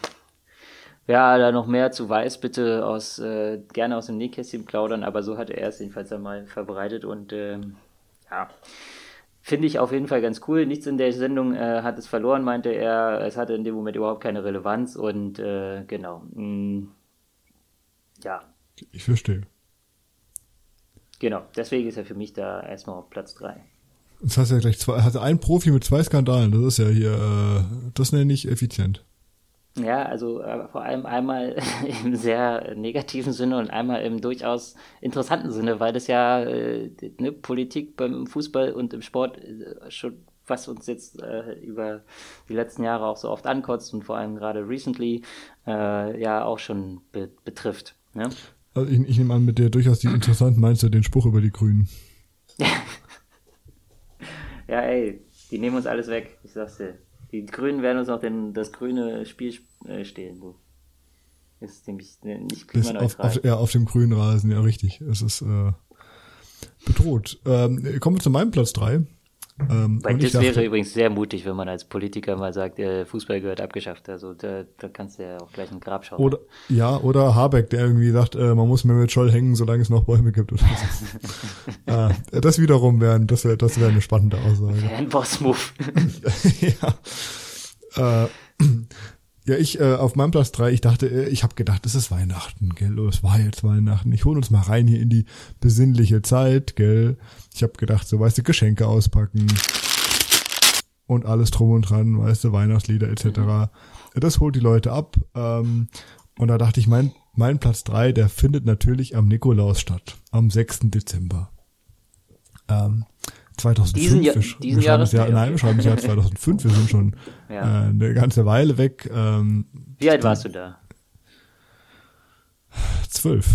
wer da noch mehr zu weiß, bitte aus, äh, gerne aus dem Nähkästchen plaudern, aber so hat er es jedenfalls einmal verbreitet und ähm, ja. Finde ich auf jeden Fall ganz cool. Nichts in der Sendung äh, hat es verloren, meinte er. Es hatte in dem Moment überhaupt keine Relevanz und äh, genau. Mh, mm, ja. Ich verstehe. Genau, deswegen ist er für mich da erstmal auf Platz 3. Jetzt hast du ja gleich zwei, hatte ein Profi mit zwei Skandalen, das ist ja hier, äh, das nenne ich effizient. Ja, also äh, vor allem einmal im sehr negativen Sinne und einmal im durchaus interessanten Sinne, weil das ja äh, ne, Politik beim Fußball und im Sport äh, schon was uns jetzt äh, über die letzten Jahre auch so oft ankotzt und vor allem gerade recently äh, ja auch schon be betrifft. Ne? Also ich, ich nehme an, mit der durchaus die interessanten meinst du den Spruch über die Grünen. ja, ey, die nehmen uns alles weg, ich sag's dir. Die Grünen werden uns auch den, das grüne Spiel äh, stehlen, du. Ist nämlich äh, nicht klimaneutral. Auf, auf, ja, auf dem grünen Rasen, ja, richtig. Es ist äh, bedroht. Ähm, kommen wir zu meinem Platz 3. Ähm, Weil das dachte, wäre übrigens sehr mutig, wenn man als Politiker mal sagt, äh, Fußball gehört abgeschafft. Also da, da kannst du ja auch gleich einen Grab schauen. Oder, ja, oder Habeck, der irgendwie sagt, äh, man muss mehr mit Scholl hängen, solange es noch Bäume gibt. Oder so. äh, das wiederum wäre das wär, das wär eine spannende Aussage. Fanboss-Move. ja. Äh, ja, ich äh, auf meinem Platz drei. ich dachte, äh, ich habe gedacht, es ist Weihnachten, gell? Oh, es war jetzt Weihnachten. Ich hol uns mal rein hier in die besinnliche Zeit, gell? Ich habe gedacht, so weißt du, Geschenke auspacken und alles drum und dran, weißt du, Weihnachtslieder etc. Mhm. Das holt die Leute ab. Ähm, und da dachte ich, mein, mein Platz drei, der findet natürlich am Nikolaus statt, am 6. Dezember. Ähm, 2005. Diesen, ja, diesen Jahres? Jahr, nein, wir schreiben das Jahr 2005. Wir sind schon ja. äh, eine ganze Weile weg. Ähm, Wie alt warst du da? Zwölf.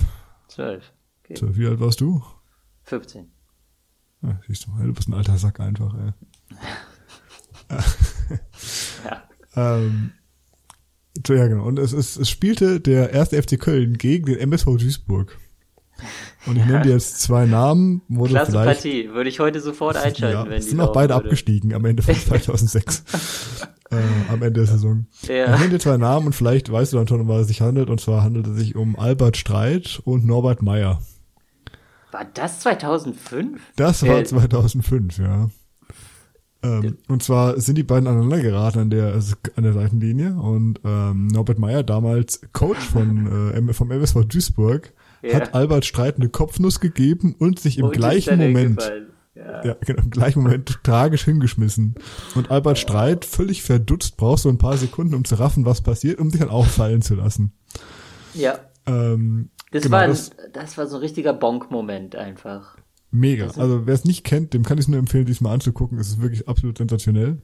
Zwölf. Okay. Zwölf. Wie alt warst du? 15. Ja, siehst du mal, du bist ein alter Sack einfach, ey. ja. ähm, ja, genau. Und es, es, es spielte der erste FC Köln gegen den MSV Duisburg. Und ich ja. nenne dir jetzt zwei Namen, wo Klasse. Partie, würde ich heute sofort einschalten, ja, wenn die sind auch beide würde. abgestiegen am Ende von 2006. äh, am Ende der Saison. Ja. Ich nenne dir zwei Namen und vielleicht weißt du dann schon, um was es sich handelt. Und zwar handelt es sich um Albert Streit und Norbert Meyer. War das 2005? Das war äh, 2005, ja. Ähm, und zwar sind die beiden aneinander geraten an der, an der Seitenlinie und ähm, Norbert Meyer, damals Coach von, äh, vom MSV Duisburg, ja. hat Albert Streit eine Kopfnuss gegeben und sich im und gleichen Moment, ja. ja. genau, im gleichen Moment tragisch hingeschmissen. Und Albert Streit, völlig verdutzt, braucht so ein paar Sekunden, um zu raffen, was passiert, um sich dann auch fallen zu lassen. Ja. Ähm, das, genau, war ein, das, das war so ein richtiger Bonk-Moment einfach. Mega. Also wer es nicht kennt, dem kann ich es nur empfehlen, diesmal anzugucken. Es ist wirklich absolut sensationell.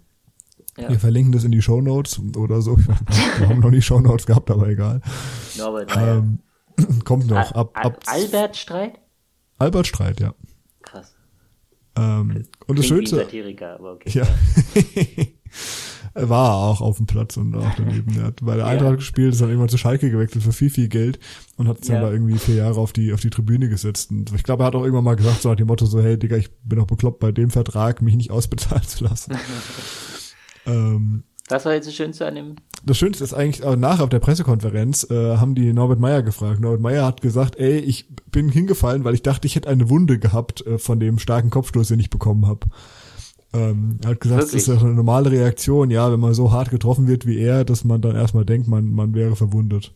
Ja. Wir verlinken das in die Show Notes oder so. Wir haben noch nie Show Notes gehabt, aber egal. Norbert, ähm, kommt noch. Ab, ab Albert Streit? Albert Streit, ja. Krass. Ähm, und das Schönste. Satiriker, aber okay. Ja. er war auch auf dem Platz und auch daneben. Er hat bei der Eintracht ja. gespielt, ist dann irgendwann zu Schalke gewechselt für viel, viel Geld und hat sich ja. dann da irgendwie vier Jahre auf die, auf die Tribüne gesetzt. Und ich glaube, er hat auch irgendwann mal gesagt, so nach dem Motto so, hey Digga, ich bin auch bekloppt bei dem Vertrag, mich nicht ausbezahlen zu lassen. ähm, was war jetzt das Schönste an dem? Das Schönste ist eigentlich, nachher auf der Pressekonferenz äh, haben die Norbert Meyer gefragt. Norbert Meyer hat gesagt, ey, ich bin hingefallen, weil ich dachte, ich hätte eine Wunde gehabt äh, von dem starken Kopfstoß, den ich bekommen habe. Ähm, er hat gesagt, Wirklich? das ist eine normale Reaktion, ja, wenn man so hart getroffen wird wie er, dass man dann erstmal denkt, man, man wäre verwundet.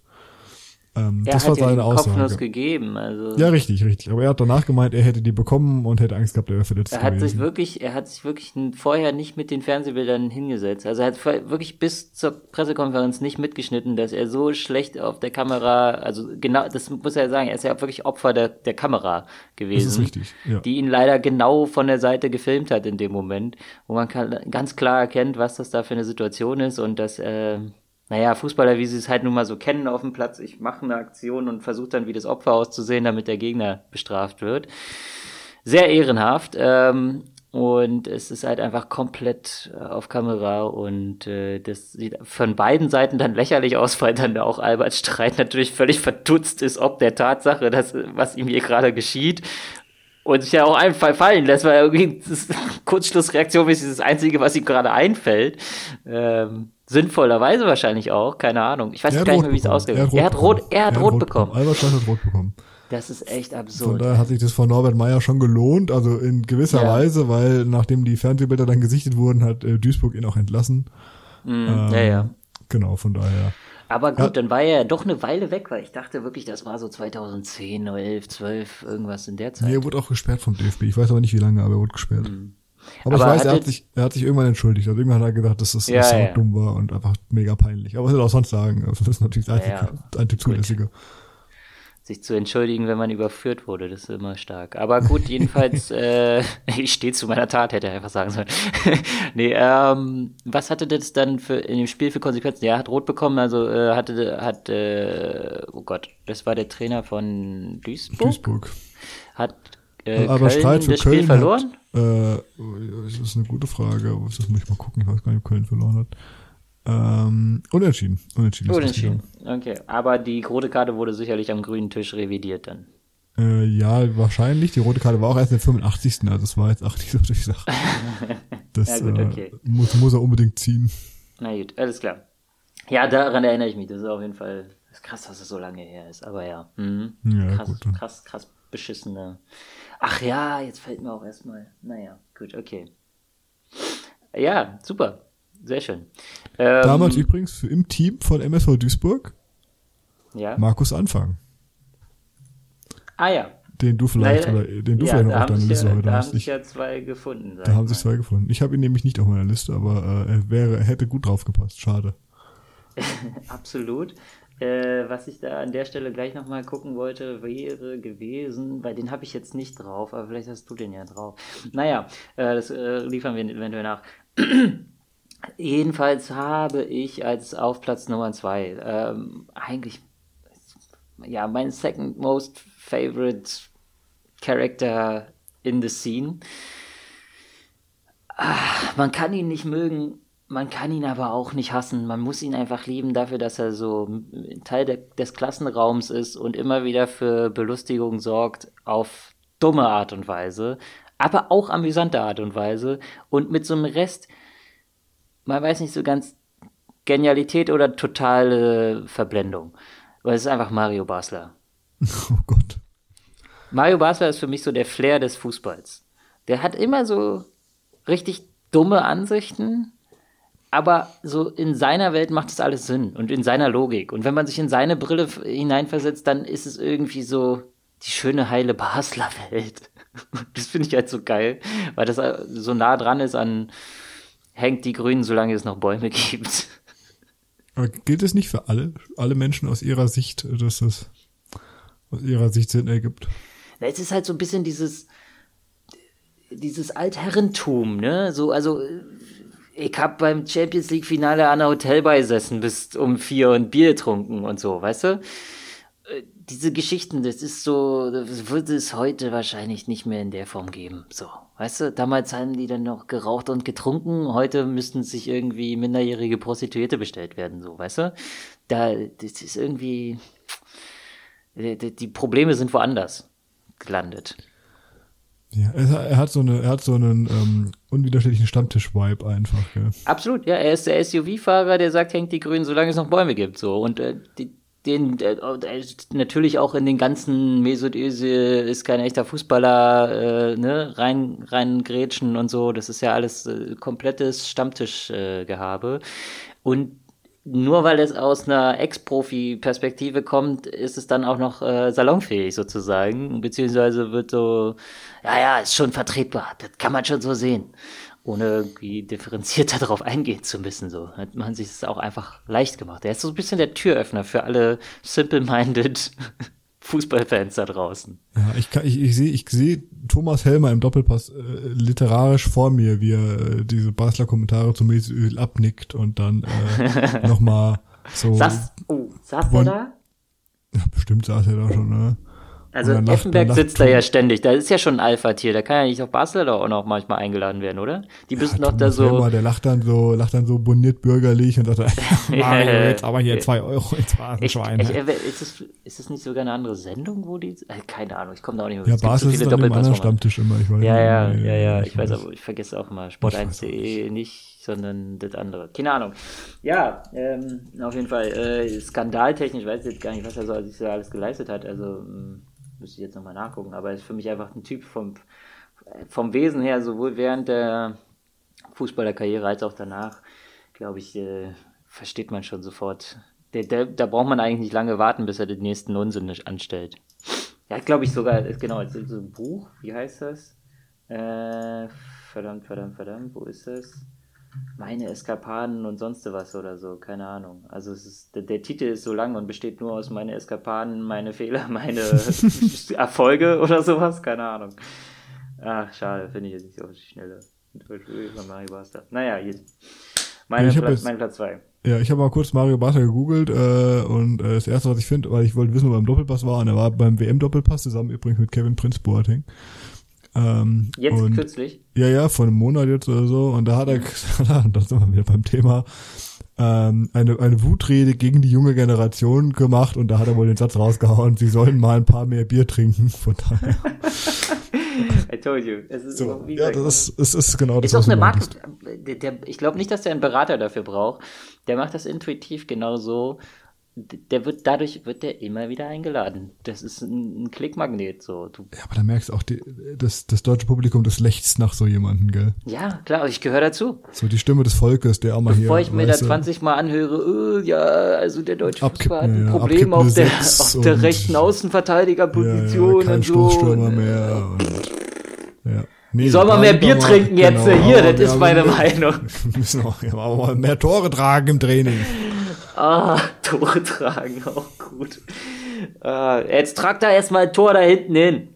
Ähm, er das hat war seine ja Aussage. Kopfnuss gegeben, also. Ja, richtig, richtig. Aber er hat danach gemeint, er hätte die bekommen und hätte Angst gehabt, er wäre verletzt Er hat gewesen. sich wirklich, er hat sich wirklich vorher nicht mit den Fernsehbildern hingesetzt. Also er hat wirklich bis zur Pressekonferenz nicht mitgeschnitten, dass er so schlecht auf der Kamera, also genau, das muss er sagen, er ist ja wirklich Opfer der, der Kamera gewesen. Das ist richtig, ja. Die ihn leider genau von der Seite gefilmt hat in dem Moment, wo man kann, ganz klar erkennt, was das da für eine Situation ist und dass, äh, naja, Fußballer, wie sie es halt nun mal so kennen auf dem Platz, ich mache eine Aktion und versuche dann wie das Opfer auszusehen, damit der Gegner bestraft wird. Sehr ehrenhaft. Ähm, und es ist halt einfach komplett äh, auf Kamera und äh, das sieht von beiden Seiten dann lächerlich aus, weil dann auch Albert Streit natürlich völlig verdutzt ist, ob der Tatsache, dass, was ihm hier gerade geschieht und sich ja auch einfach fallen lässt, weil irgendwie das Kurzschlussreaktion ist das Einzige, was ihm gerade einfällt. Ähm, Sinnvollerweise wahrscheinlich auch, keine Ahnung. Ich weiß gar nicht mehr, wie es ausgegangen ist. Er hat rot, er hat rot bekommen. Albert Stein hat rot bekommen. Das ist echt absurd. Von daher hat sich das von Norbert Meyer schon gelohnt, also in gewisser ja. Weise, weil nachdem die Fernsehbilder dann gesichtet wurden, hat äh, Duisburg ihn auch entlassen. Mm, ähm, ja, ja. Genau, von daher. Aber gut, ja. dann war er ja doch eine Weile weg, weil ich dachte wirklich, das war so 2010, 11, 12, irgendwas in der Zeit. Nee, er wurde auch gesperrt vom DFB. Ich weiß aber nicht, wie lange, aber er wurde gesperrt. Mm. Aber, aber ich weiß, er hat, sich, er hat sich irgendwann entschuldigt. Also irgendwann hat er gesagt, dass das, ja, das ja. dumm war und einfach mega peinlich. Aber was soll er auch sonst sagen? Also das ist natürlich einzig, ja, einzig Zulässige. Sich zu entschuldigen, wenn man überführt wurde, das ist immer stark. Aber gut, jedenfalls, äh, ich stehe zu meiner Tat, hätte er einfach sagen sollen. nee, ähm, was hatte das dann für in dem Spiel für Konsequenzen? Ja, er hat rot bekommen, also äh, hatte, hat, äh, oh Gott, das war der Trainer von Duisburg. Duisburg. Hat äh, aber Köln Streit für das Köln Spiel verloren? Hat, äh, das ist eine gute Frage. Das muss ich mal gucken. Ich weiß gar nicht, ob Köln verloren hat. Ähm, unentschieden. Unentschieden. Unentschieden. Okay. Aber die rote Karte wurde sicherlich am grünen Tisch revidiert dann. Äh, ja, wahrscheinlich. Die rote Karte war auch erst in der 85. Also es war jetzt auch nicht so durch Sache. Das ja, gut, okay. äh, muss, muss er unbedingt ziehen. Na gut, alles klar. Ja, daran erinnere ich mich. Das ist auf jeden Fall krass, dass es so lange her ist. Aber ja. Mhm. ja krass, gut. krass, krass beschissene Ach ja, jetzt fällt mir auch erstmal. Naja, gut, okay. Ja, super. Sehr schön. Ähm, Damals übrigens im Team von MSV Duisburg. Ja. Markus Anfang. Ah ja. Den du vielleicht, naja, oder den du ja, vielleicht noch auf deiner Liste ja, heute hast. Da haben sich ja zwei gefunden. Da haben sich zwei gefunden. Ich habe ihn nämlich nicht auf meiner Liste, aber äh, er wäre, er hätte gut drauf gepasst. Schade. Absolut. Äh, was ich da an der Stelle gleich nochmal gucken wollte, wäre gewesen, weil den habe ich jetzt nicht drauf, aber vielleicht hast du den ja drauf. Naja, äh, das äh, liefern wir eventuell nach. Jedenfalls habe ich als auf Platz Nummer zwei ähm, eigentlich ja mein second most favorite character in the scene. Ah, man kann ihn nicht mögen, man kann ihn aber auch nicht hassen. Man muss ihn einfach lieben dafür, dass er so Teil de des Klassenraums ist und immer wieder für Belustigung sorgt auf dumme Art und Weise, aber auch amüsante Art und Weise und mit so einem Rest, man weiß nicht so ganz, Genialität oder totale Verblendung. Weil es ist einfach Mario Basler. Oh Gott. Mario Basler ist für mich so der Flair des Fußballs. Der hat immer so richtig dumme Ansichten, aber so in seiner Welt macht es alles Sinn und in seiner Logik. Und wenn man sich in seine Brille hineinversetzt, dann ist es irgendwie so die schöne, heile Basler-Welt. Das finde ich halt so geil, weil das so nah dran ist an hängt die Grünen, solange es noch Bäume gibt. Aber gilt es nicht für alle, alle Menschen aus ihrer Sicht, dass das aus ihrer Sicht Sinn ergibt? es ist halt so ein bisschen dieses, dieses Altherrentum, ne? So, also ich hab beim Champions League Finale an der Hotelbar gesessen bis um vier und Bier getrunken und so, weißt du? Äh, diese Geschichten, das ist so, das würde es heute wahrscheinlich nicht mehr in der Form geben. So, weißt du, damals haben die dann noch geraucht und getrunken, heute müssten sich irgendwie minderjährige Prostituierte bestellt werden, so, weißt du? Da, das ist irgendwie, die Probleme sind woanders gelandet. Ja, er, hat so eine, er hat so einen ähm, unwiderstehlichen Stammtisch-Vibe einfach. Ja. Absolut, ja. Er ist der SUV-Fahrer, der sagt, hängt die Grünen, solange es noch Bäume gibt. So und äh, die, den äh, natürlich auch in den ganzen Mesut Özil ist kein echter Fußballer, äh, ne, rein rein grätschen und so. Das ist ja alles äh, komplettes Stammtischgehabe. Äh, und nur weil es aus einer Ex-Profi-Perspektive kommt, ist es dann auch noch äh, salonfähig sozusagen, beziehungsweise wird so, ja, ja, ist schon vertretbar, das kann man schon so sehen, ohne irgendwie differenzierter darauf eingehen zu müssen. So hat man sich das auch einfach leicht gemacht. Er ist so ein bisschen der Türöffner für alle simple-minded Fußballfans da draußen. Ja, ich, kann, ich, ich sehe ich seh Thomas Helmer im Doppelpass äh, literarisch vor mir, wie er äh, diese Basler Kommentare zum Öl abnickt und dann äh, nochmal so. Saß, oh, saß er da? Ja, bestimmt saß er da schon, ne? Also Effenberg sitzt da ja ständig. Da ist ja schon ein Alpha-Tier. Da kann ja nicht auch Basler da auch noch manchmal eingeladen werden, oder? Die müssen ja, doch da so. Helmer, der lacht dann so, lacht dann so boniert bürgerlich und sagt, Mario, jetzt aber hier zwei Euro ins Phrasenschwein. Ich, ich, ist, es, ist es nicht sogar eine andere Sendung, wo die. Äh, keine Ahnung, ich komme da auch nicht mehr. Ja, Basel ist dann im anderen Stammtisch immer. Ich weiß ja, ja, ja, ja, ich, ich weiß, aber ich vergesse auch mal Sport1.de nicht, sondern das andere. Keine Ahnung. Ja, ähm, auf jeden Fall. Äh, skandaltechnisch weiß ich jetzt gar nicht, was er so alles geleistet hat. Also. Müsste ich jetzt nochmal nachgucken, aber er ist für mich einfach ein Typ vom, vom Wesen her, sowohl während der Fußballerkarriere als auch danach, glaube ich, äh, versteht man schon sofort. Der, der, da braucht man eigentlich nicht lange warten, bis er den nächsten Unsinn anstellt. Er hat, glaube ich, sogar, genau, so ein Buch, wie heißt das? Äh, verdammt, verdammt, verdammt, wo ist das? Meine Eskapaden und sonst was oder so, keine Ahnung. Also es ist, der, der, Titel ist so lang und besteht nur aus meine Eskapaden, meine Fehler, meine Erfolge oder sowas, keine Ahnung. Ach, schade, finde ich jetzt nicht so auf die Schnelle. Mario Basta. Naja, jetzt. Meine, Platz, jetzt, mein Platz 2. Ja, ich habe mal kurz Mario Basta gegoogelt äh, und äh, das erste, was ich finde, weil ich wollte wissen, wo er beim Doppelpass war, und er war beim WM-Doppelpass zusammen übrigens mit Kevin Prince Boateng. Ähm, jetzt und, kürzlich? Ja, ja, vor einem Monat jetzt oder so. Und da hat er, da sind wir wieder beim Thema, ähm, eine, eine Wutrede gegen die junge Generation gemacht und da hat er wohl den Satz rausgehauen, sie sollen mal ein paar mehr Bier trinken. Von daher. I told you. Es ist so, ja, das ist, es ist genau das. Ist auch eine Marke, der, der, ich glaube nicht, dass der einen Berater dafür braucht. Der macht das intuitiv genau so, der wird dadurch wird der immer wieder eingeladen. Das ist ein, Klickmagnet so. Du ja, aber da merkst du auch, die, das, das deutsche Publikum, das lechzt nach so jemanden, gell? Ja, klar, ich gehöre dazu. So die Stimme des Volkes, der auch mal Bevor hier. Bevor ich mir da 20 Mal anhöre, oh, ja, also der deutsche Fußball hat ein Problem auf der, auf der rechten Außenverteidigerposition ja, ja, und so. Stoßstürmer mehr und, ja. Nee, Soll man mehr Bier trinken jetzt genau, hier, das ist meine Meinung. Wir müssen auch, ja, mehr Tore tragen im Training. Ah, Tore tragen, auch gut. Ah, jetzt tragt er erstmal ein Tor da hinten hin.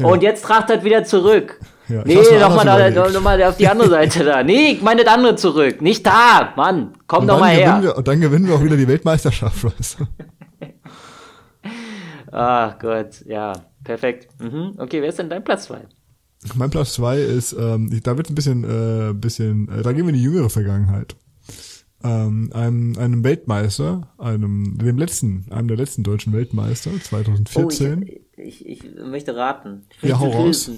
Ja. Und jetzt tragt er wieder zurück. Ja, nee, nochmal noch, noch mal auf die andere Seite da. Nee, ich meine das andere zurück. Nicht da, Mann. Komm doch mal her. Wir, und dann gewinnen wir auch wieder die Weltmeisterschaft, weißt du. Ach Gott, ja, perfekt. Mhm. Okay, wer ist denn dein Platz 2? Mein Platz 2 ist, ähm, da wird ein bisschen, äh, bisschen, äh, da gehen wir in die jüngere Vergangenheit ähm, einem, einem Weltmeister, einem, dem letzten, einem der letzten deutschen Weltmeister, 2014. Oh, ich, ich, ich möchte raten. Ich ja, hau raus.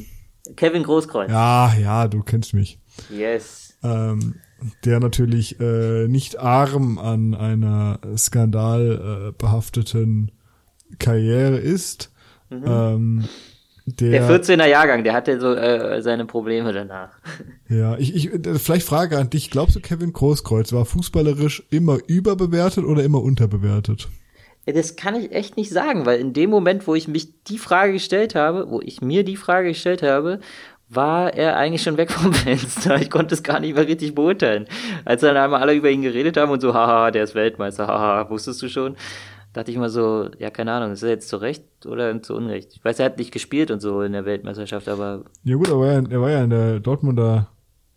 Kevin Großkreuz. Ja, ja, du kennst mich. Yes. Ähm, der natürlich äh, nicht arm an einer skandalbehafteten äh, Karriere ist. Mhm. Ähm, der, der 14er Jahrgang, der hatte so äh, seine Probleme danach. Ja, ich, ich äh, vielleicht Frage an dich, glaubst du Kevin Großkreuz war fußballerisch immer überbewertet oder immer unterbewertet? Das kann ich echt nicht sagen, weil in dem Moment, wo ich mich die Frage gestellt habe, wo ich mir die Frage gestellt habe, war er eigentlich schon weg vom Fenster. Ich konnte es gar nicht mehr richtig beurteilen. Als dann einmal alle über ihn geredet haben und so, haha, der ist Weltmeister, haha, wusstest du schon? dachte ich mal so, ja, keine Ahnung, ist er jetzt zu Recht oder zu Unrecht? Ich weiß, er hat nicht gespielt und so in der Weltmeisterschaft, aber. Ja, gut, aber er, er war ja in der Dortmunder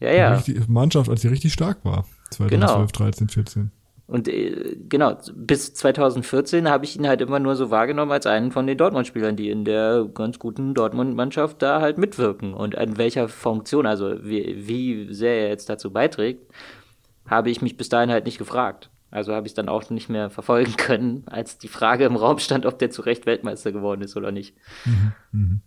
Ja, ja. Die Mannschaft, als sie richtig stark war. 2012, genau. 13, 14. Und äh, genau, bis 2014 habe ich ihn halt immer nur so wahrgenommen als einen von den Dortmund-Spielern, die in der ganz guten Dortmund-Mannschaft da halt mitwirken. Und an welcher Funktion, also wie, wie sehr er jetzt dazu beiträgt, habe ich mich bis dahin halt nicht gefragt. Also habe ich es dann auch nicht mehr verfolgen können, als die Frage im Raum stand, ob der zu Recht Weltmeister geworden ist oder nicht. Mhm, mh.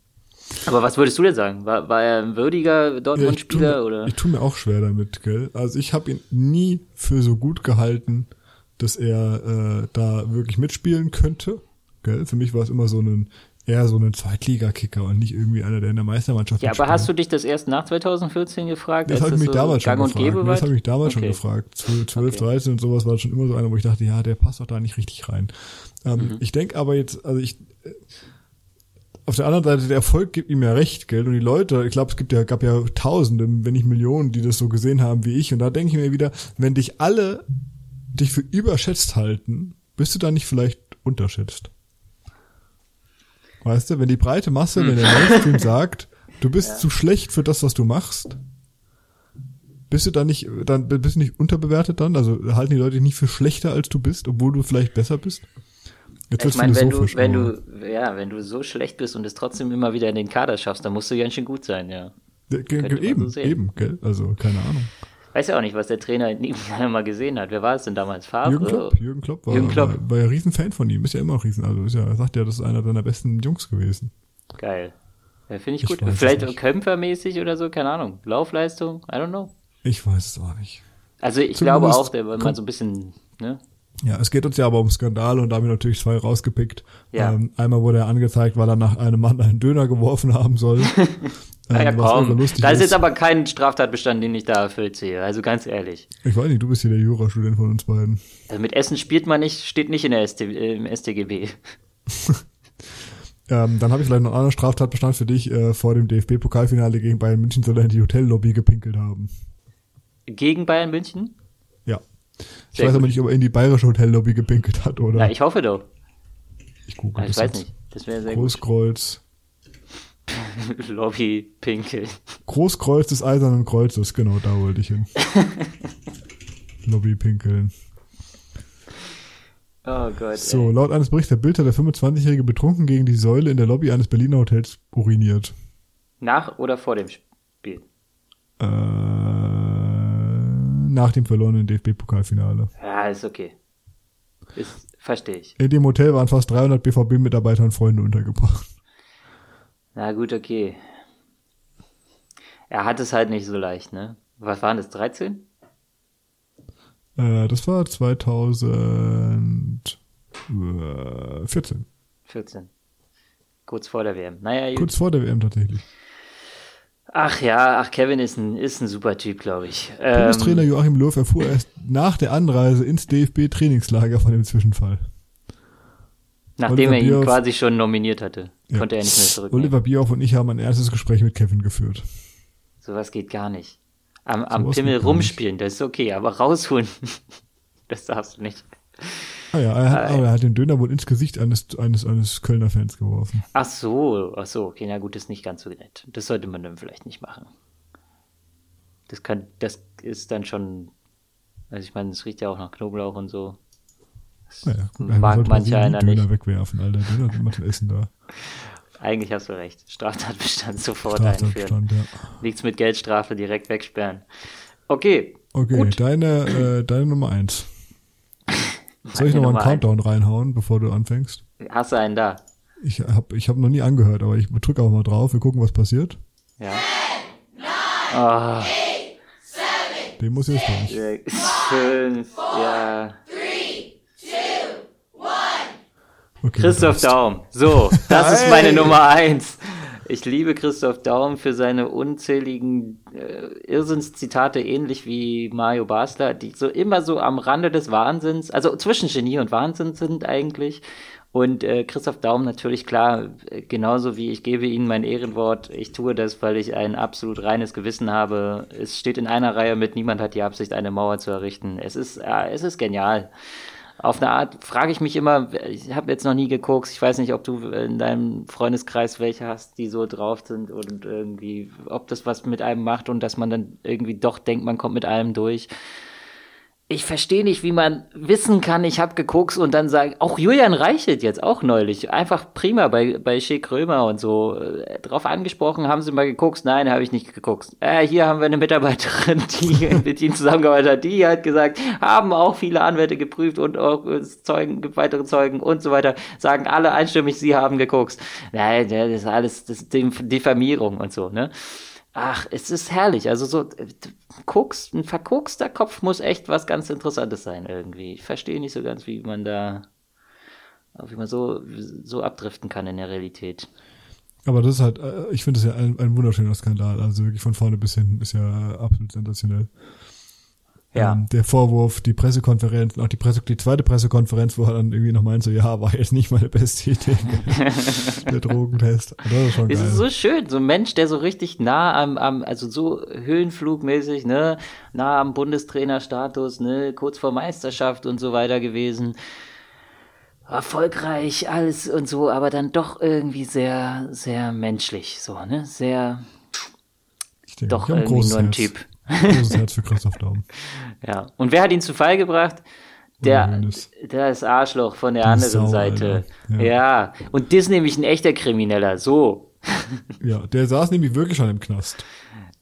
Aber was würdest du denn sagen? War, war er ein würdiger Dortmund-Spieler? Ja, ich tue mir auch schwer damit, gell? Also ich habe ihn nie für so gut gehalten, dass er äh, da wirklich mitspielen könnte. Gell? Für mich war es immer so ein eher so ein Zweitligakicker und nicht irgendwie einer, der in der Meistermannschaft Ja, aber hast du dich das erst nach 2014 gefragt? Das habe ich mich so damals schon gefragt. Das habe ich mich damals okay. schon gefragt. 12, okay. 13 und sowas war schon immer so einer, wo ich dachte, ja, der passt doch da nicht richtig rein. Ähm, mhm. Ich denke aber jetzt, also ich auf der anderen Seite, der Erfolg gibt ihm ja recht, gell? Und die Leute, ich glaube, es gibt ja, gab ja Tausende, wenn nicht Millionen, die das so gesehen haben wie ich. Und da denke ich mir wieder, wenn dich alle dich für überschätzt halten, bist du da nicht vielleicht unterschätzt? Weißt du, wenn die breite Masse, hm. wenn der Mainstream sagt, du bist ja. zu schlecht für das, was du machst, bist du da nicht, dann bist du nicht unterbewertet dann? Also halten die Leute dich nicht für schlechter als du bist, obwohl du vielleicht besser bist? Jetzt ich meine, wenn du, wenn du, ja, wenn du so schlecht bist und es trotzdem immer wieder in den Kader schaffst, dann musst du ganz schön gut sein, ja. ja eben, so eben, gell? Also, keine Ahnung. Weiß ja auch nicht, was der Trainer nie mal gesehen hat. Wer war es denn damals? Favre? Jürgen Klopp, Jürgen Klopp war, Jürgen Klopp. War, war ja Riesenfan von ihm. Ist ja immer Riesen. Also ist ja, er sagt ja, das ist einer seiner besten Jungs gewesen. Geil. Ja, Finde ich, ich gut. Vielleicht Kämpfermäßig oder so, keine Ahnung. Laufleistung, I don't know. Ich weiß es auch nicht. Also ich Zumindest glaube auch, der war mal so ein bisschen, ne? Ja, es geht uns ja aber um Skandale und da haben wir natürlich zwei rausgepickt. Ja. Ähm, einmal wurde er angezeigt, weil er nach einem Mann einen Döner geworfen haben soll. ähm, ja, komm. Da ist jetzt aber kein Straftatbestand, den ich da erfüllt sehe. Also ganz ehrlich. Ich weiß nicht, du bist hier der Jurastudent von uns beiden. Also mit Essen spielt man nicht, steht nicht in der ST, im StGB. ähm, dann habe ich vielleicht noch einen anderen Straftatbestand für dich. Äh, vor dem DFB-Pokalfinale gegen Bayern München soll er in die Hotellobby gepinkelt haben. Gegen Bayern München? Ich weiß gut. aber nicht, ob er in die bayerische Hotellobby gepinkelt hat, oder? Ja, ich hoffe doch. Ich ja, Ich weiß nicht. Das wäre sehr Großkreuz. gut. Lobby pinkeln. Großkreuz des Eisernen Kreuzes, genau, da wollte ich hin. Lobby pinkeln. Oh Gott. So, ey. laut eines Berichts der Bild hat der 25-Jährige betrunken gegen die Säule in der Lobby eines Berliner Hotels uriniert. Nach oder vor dem Spiel? Äh, nach dem verlorenen DFB-Pokalfinale. Ja, ist okay. Ist, verstehe ich. In dem Hotel waren fast 300 BVB-Mitarbeiter und Freunde untergebracht. Na gut, okay. Er hat es halt nicht so leicht, ne? Was waren das, 13? Äh, das war 2014. 14. Kurz vor der WM. Naja, Kurz vor der WM tatsächlich. Ach ja, ach, Kevin ist ein, ist ein super Typ, glaube ich. Bundestrainer ähm, Joachim Löw erfuhr erst nach der Anreise ins DFB-Trainingslager von dem Zwischenfall. Nachdem Oliver er ihn Bierhoff, quasi schon nominiert hatte, ja. konnte er nicht mehr zurück. Oliver Bierhoff und ich haben ein erstes Gespräch mit Kevin geführt. Sowas geht gar nicht. Am, am Pimmel rumspielen, das ist okay, aber rausholen, das darfst du nicht. Ah ja, er hat, äh, aber er hat den Döner wohl ins Gesicht eines, eines, eines Kölner Fans geworfen. Ach so, ach so, okay, na gut, das ist nicht ganz so nett. Das sollte man dann vielleicht nicht machen. Das kann, das ist dann schon, also ich meine, es riecht ja auch nach Knoblauch und so. Das naja, gut, mag mancher einer Döner nicht. wegwerfen, Alter. Döner sind immer zum Essen da. Eigentlich hast du recht. Straftatbestand sofort Straftatbestand, einführen. Ja. Nichts mit Geldstrafe direkt wegsperren. Okay. Okay, gut. deine, äh, deine Nummer eins. Soll ich nochmal einen Countdown reinhauen, bevor du anfängst? Hast du einen da? Ich habe ich hab noch nie angehört, aber ich drücke auch mal drauf. Wir gucken, was passiert. Ja. Oh. Den muss jetzt durch. Sechs, fünf, ja. Okay, Christoph Daum. So, das ist meine Nummer eins. Ich liebe Christoph Daum für seine unzähligen äh, Irrsinnszitate, ähnlich wie Mario Basler, die so immer so am Rande des Wahnsinns, also zwischen Genie und Wahnsinn sind eigentlich. Und äh, Christoph Daum natürlich klar, genauso wie ich gebe Ihnen mein Ehrenwort, ich tue das, weil ich ein absolut reines Gewissen habe. Es steht in einer Reihe mit, niemand hat die Absicht, eine Mauer zu errichten. Es ist, äh, es ist genial. Auf eine Art frage ich mich immer, ich habe jetzt noch nie geguckt, ich weiß nicht, ob du in deinem Freundeskreis welche hast, die so drauf sind und irgendwie, ob das was mit einem macht und dass man dann irgendwie doch denkt, man kommt mit allem durch ich verstehe nicht, wie man wissen kann, ich habe geguckt und dann sagen, auch Julian Reichelt jetzt auch neulich, einfach prima bei, bei Schick Römer und so, äh, drauf angesprochen, haben sie mal geguckt? Nein, habe ich nicht geguckt. Äh, hier haben wir eine Mitarbeiterin, die mit ihnen zusammengearbeitet hat, die hat gesagt, haben auch viele Anwälte geprüft und auch äh, Zeugen, weitere Zeugen und so weiter, sagen alle einstimmig, sie haben geguckt. Nein, das ist alles das ist Diffamierung und so, ne? Ach, es ist herrlich. Also so, guckst, ein verguckster Kopf muss echt was ganz Interessantes sein irgendwie. Ich verstehe nicht so ganz, wie man da, wie man so, so abdriften kann in der Realität. Aber das ist halt, äh, ich finde das ja ein, ein wunderschöner Skandal. Also wirklich von vorne bis hin ist ja absolut sensationell. Ja. Ähm, der Vorwurf, die Pressekonferenz, auch die, Presse, die zweite Pressekonferenz, wo er dann irgendwie noch meint, so, ja, war jetzt nicht meine beste Idee, der Drogentest. Das ist schon geil. Es ist so schön, so ein Mensch, der so richtig nah am, am also so höhenflugmäßig, ne, nah am Bundestrainerstatus, ne, kurz vor Meisterschaft und so weiter gewesen. Erfolgreich, alles und so, aber dann doch irgendwie sehr, sehr menschlich, so, ne, sehr, denke, doch irgendwie nur ein Typ. Großes Herz für Christoph Daum. Ja. Und wer hat ihn zu Fall gebracht? Der, der ist Arschloch von der die anderen Sau, Seite. Ja. ja. Und das ist nämlich ein echter Krimineller. So. Ja, der saß nämlich wirklich schon im Knast.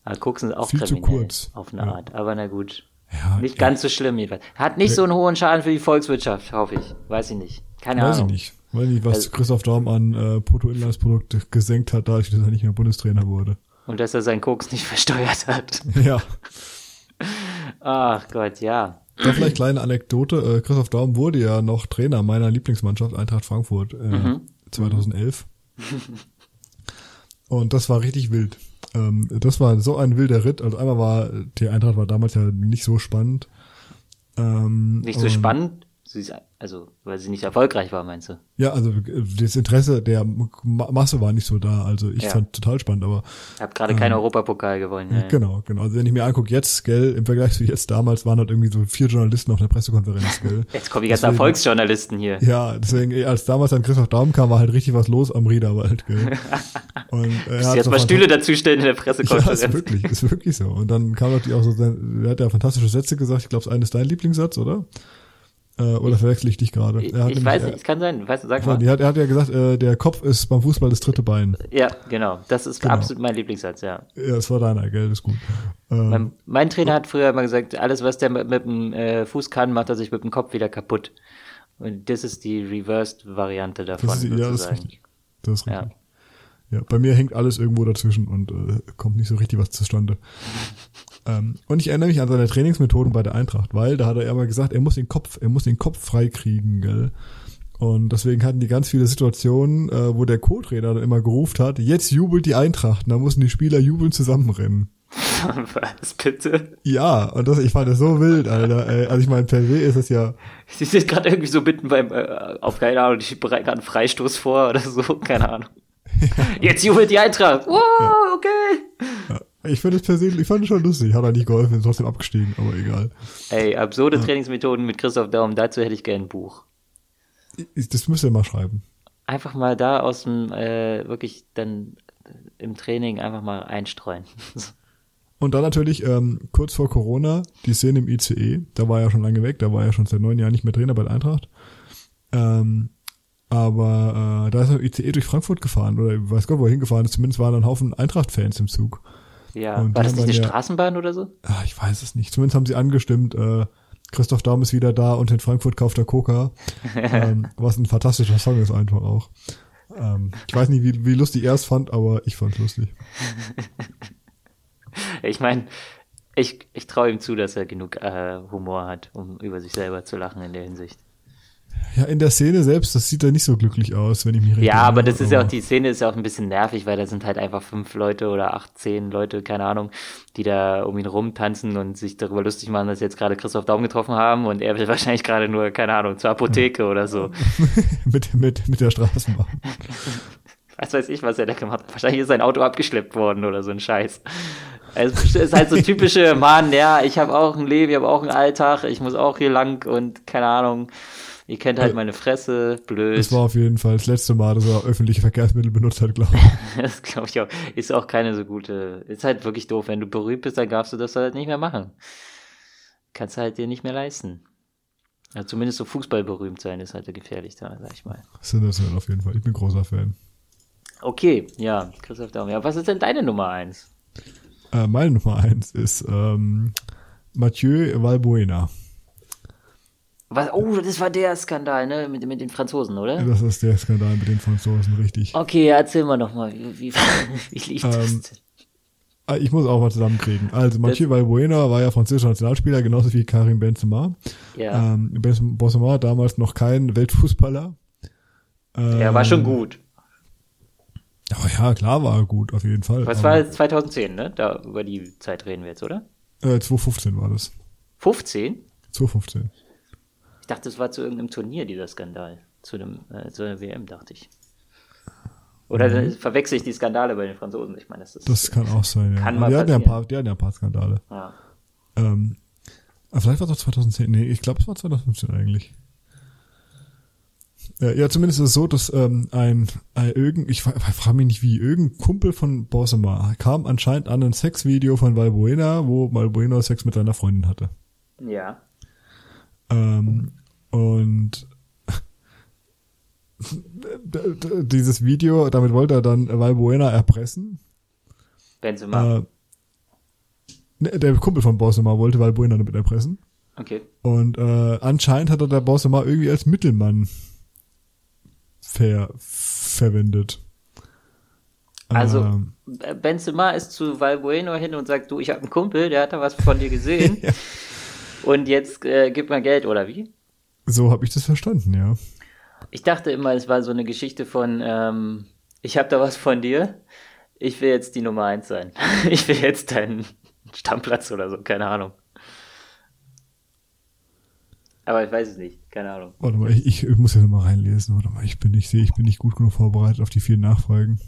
Ah, gucken sie auch Viel kriminell. Zu kurz. Auf eine ja. Art. Aber na gut. Ja, nicht ganz so schlimm jedenfalls. Hat nicht so einen hohen Schaden für die Volkswirtschaft, hoffe ich. Weiß ich nicht. Keine Weiß Ahnung. Weiß ich nicht. Weiß nicht, was also, Christoph Daum an äh, Bruttoinlandsprodukt gesenkt hat, dadurch, dass er nicht mehr Bundestrainer wurde. Und dass er seinen Koks nicht versteuert hat. Ja. Ach Gott, ja. Da vielleicht kleine Anekdote. Äh, Christoph Daum wurde ja noch Trainer meiner Lieblingsmannschaft Eintracht Frankfurt äh, mhm. 2011. Und das war richtig wild. Ähm, das war so ein wilder Ritt. Also einmal war, die Eintracht war damals ja nicht so spannend. Ähm, nicht so spannend? Sie ist also, weil sie nicht erfolgreich war, meinst du? Ja, also das Interesse der Masse war nicht so da. Also ich ja. fand total spannend, aber. Ich habe gerade ähm, keinen Europapokal gewonnen. Ja, genau, genau. Also wenn ich mir angucke, jetzt, gell, im Vergleich zu jetzt damals waren halt irgendwie so vier Journalisten auf der Pressekonferenz, gell. Jetzt kommen die ganzen Erfolgsjournalisten hier. Ja, deswegen, als damals dann Christoph Daum kam, war halt richtig was los am Riederwald, gell. Und er hat jetzt mal Stühle dazustellen in der Pressekonferenz. Ja, ist wirklich, ist wirklich so. Und dann kam natürlich auch so, er hat ja fantastische Sätze gesagt. Ich glaube, es ist dein Lieblingssatz, oder? Äh, oder verwechsel ich dich gerade? Ich, ich weiß nicht, es kann sein. Weißt du, sag mal. Er hat, er hat ja gesagt, äh, der Kopf ist beim Fußball das dritte Bein. Ja, genau. Das ist genau. absolut mein Lieblingssatz, ja. Ja, das war deiner, gell, das ist gut. Ähm, mein, mein, Trainer hat früher immer gesagt, alles, was der mit, mit dem äh, Fuß kann, macht er sich mit dem Kopf wieder kaputt. Und das ist die Reversed-Variante davon. Das ist, ja, das ist richtig. Das ist richtig. Ja. ja, bei mir hängt alles irgendwo dazwischen und äh, kommt nicht so richtig was zustande. Ähm, und ich erinnere mich an seine Trainingsmethoden bei der Eintracht, weil da hat er immer gesagt, er muss den Kopf, er muss den Kopf freikriegen, gell. Und deswegen hatten die ganz viele Situationen, äh, wo der Co-Trainer dann immer gerufen hat, jetzt jubelt die Eintracht. Und da mussten die Spieler jubeln zusammenrennen. Was bitte? Ja, und das, ich fand das so wild, Alter. Ey. Also ich meine, per W ist es ja. Sie sind gerade irgendwie so mitten beim, äh, auf keine Ahnung, die bereiten gerade einen Freistoß vor oder so, keine Ahnung. Ja. Jetzt jubelt die Eintracht. Wow, ja. okay. Ja. Ich finde es persönlich, ich fand es schon lustig. Hat er nicht geholfen, ist trotzdem abgestiegen, aber egal. Ey, absurde ja. Trainingsmethoden mit Christoph Daum, dazu hätte ich gerne ein Buch. Das müsst ihr mal schreiben. Einfach mal da aus dem, äh, wirklich dann im Training einfach mal einstreuen. Und dann natürlich ähm, kurz vor Corona die Szene im ICE. Da war er schon lange weg, da war er schon seit neun Jahren nicht mehr Trainer bei der Eintracht. Ähm, aber äh, da ist er im ICE durch Frankfurt gefahren oder ich weiß Gott, wo er hingefahren ist. Zumindest waren da ein Haufen Eintracht-Fans im Zug. Ja, und war das nicht eine ja, Straßenbahn oder so? Ach, ich weiß es nicht. Zumindest haben sie angestimmt, äh, Christoph Daum ist wieder da und in Frankfurt kauft er Coca. ähm, was ein fantastischer Song ist einfach auch. Ähm, ich weiß nicht, wie, wie lustig er es fand, aber ich fand es lustig. ich meine, ich, ich traue ihm zu, dass er genug äh, Humor hat, um über sich selber zu lachen in der Hinsicht. Ja, in der Szene selbst, das sieht ja nicht so glücklich aus, wenn ich mich richtig Ja, aber das ist ja auch, die Szene ist ja auch ein bisschen nervig, weil da sind halt einfach fünf Leute oder acht, zehn Leute, keine Ahnung, die da um ihn rumtanzen und sich darüber lustig machen, dass sie jetzt gerade Christoph Daum getroffen haben und er will wahrscheinlich gerade nur, keine Ahnung, zur Apotheke ja. oder so. mit, mit, mit der Straßenbahn. was weiß ich, was er da gemacht hat. Wahrscheinlich ist sein Auto abgeschleppt worden oder so ein Scheiß. Es ist halt so typische, Mann, ja, ich habe auch ein Leben, ich habe auch einen Alltag, ich muss auch hier lang und keine Ahnung Ihr kennt halt meine Fresse, blöd. Das war auf jeden Fall das letzte Mal, dass er öffentliche Verkehrsmittel benutzt hat, glaube ich. das glaube ich auch. Ist auch keine so gute. Ist halt wirklich doof. Wenn du berühmt bist, dann darfst du das halt nicht mehr machen. Kannst du halt dir nicht mehr leisten. Ja, zumindest so Fußballberühmt sein ist halt gefährlich da, sag ich mal. Sind das halt auf jeden Fall. Ich bin großer Fan. Okay, ja, Christoph Daum. Ja, was ist denn deine Nummer eins? Äh, meine Nummer eins ist ähm, Mathieu Valbuena. Was, oh, das war der Skandal, ne? Mit, mit den Franzosen, oder? Das ist der Skandal mit den Franzosen, richtig. Okay, erzähl mal nochmal, wie, wie, wie lief das Ähm, denn? Ah, Ich muss auch mal zusammenkriegen. Also Mathieu Valbuena war ja französischer Nationalspieler, genauso wie Karim Benzema. Ja, Ähm, Benzema damals noch kein Weltfußballer. Ähm, er war schon gut. Oh ja, klar war er gut, auf jeden Fall. Was war jetzt 2010, ne? Da, über die Zeit reden wir jetzt, oder? Äh, 2015 war das. 15? 2015. Ich dachte, es war zu irgendeinem Turnier, dieser Skandal. Zu, dem, äh, zu einer WM, dachte ich. Oder dann verwechsel ich die Skandale bei den Franzosen. Ich meine, das ist. Mhm. Das kann auch sein, ja. Kann mal die, hatten ja ein paar, die hatten ja ein paar Skandale. ja. Ähm, aber vielleicht war es auch 2010. Nee, ich glaube, es war 2015 eigentlich. Äh, ja, zumindest ist es so, dass ähm, ein, ein irgend, ich, fra- frage mich nicht wie, irgendein Kumpel von Bossema kam anscheinend an ein Sexvideo von Valbuena, wo Valbuena Sex mit seiner Freundin hatte. ja. Ähm, und dieses Video, damit wollte er dann Valbuena erpressen. Benzema. Äh, ne, der Kumpel von Bossema wollte Valbuena damit erpressen. okay. Und äh, anscheinend hat er der Bossema irgendwie als Mittelmann ver verwendet. Also, Ähm, Benzema ist zu Valbueno hin und sagt, du, ich habe einen Kumpel, der hat da was von dir gesehen. Ja. Und jetzt äh, gib mal Geld, oder wie? so habe ich das verstanden, ja. Ich dachte immer, es war so eine Geschichte von, ähm, ich habe da was von dir, ich will jetzt die Nummer eins sein. Ich will jetzt deinen Stammplatz oder so, keine Ahnung. Aber ich weiß es nicht, keine Ahnung. Warte mal, ich, ich muss jetzt mal reinlesen. Warte mal, ich bin nicht, sehe, ich bin nicht gut genug vorbereitet auf die vielen Nachfragen.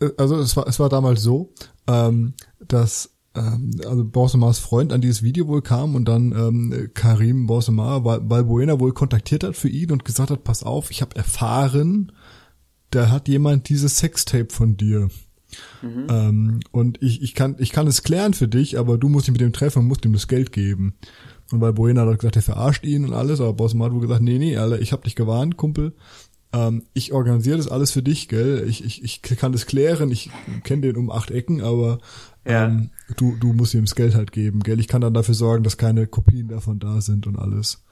Äh, Also es war, es war damals so, ähm, dass ähm, also Borsemas Freund an dieses Video wohl kam und dann ähm, Karim Borsema Valbuena wohl kontaktiert hat für ihn und gesagt hat, pass auf, ich habe erfahren, da hat jemand dieses Sextape von dir. Ähm, und ich, ich, kann, ich kann es klären für dich, aber du musst dich mit dem treffen und musst ihm das Geld geben. Und weil Buena hat gesagt, er verarscht ihn und alles, aber Bossman hat wohl gesagt, nee, nee, Alter, ich hab dich gewarnt, Kumpel. Ähm, ich organisiere das alles für dich, gell? Ich, ich, ich kann das klären, ich kenne den um acht Ecken, aber Ja. ähm, du, du musst ihm das Geld halt geben, gell? Ich kann dann dafür sorgen, dass keine Kopien davon da sind und alles.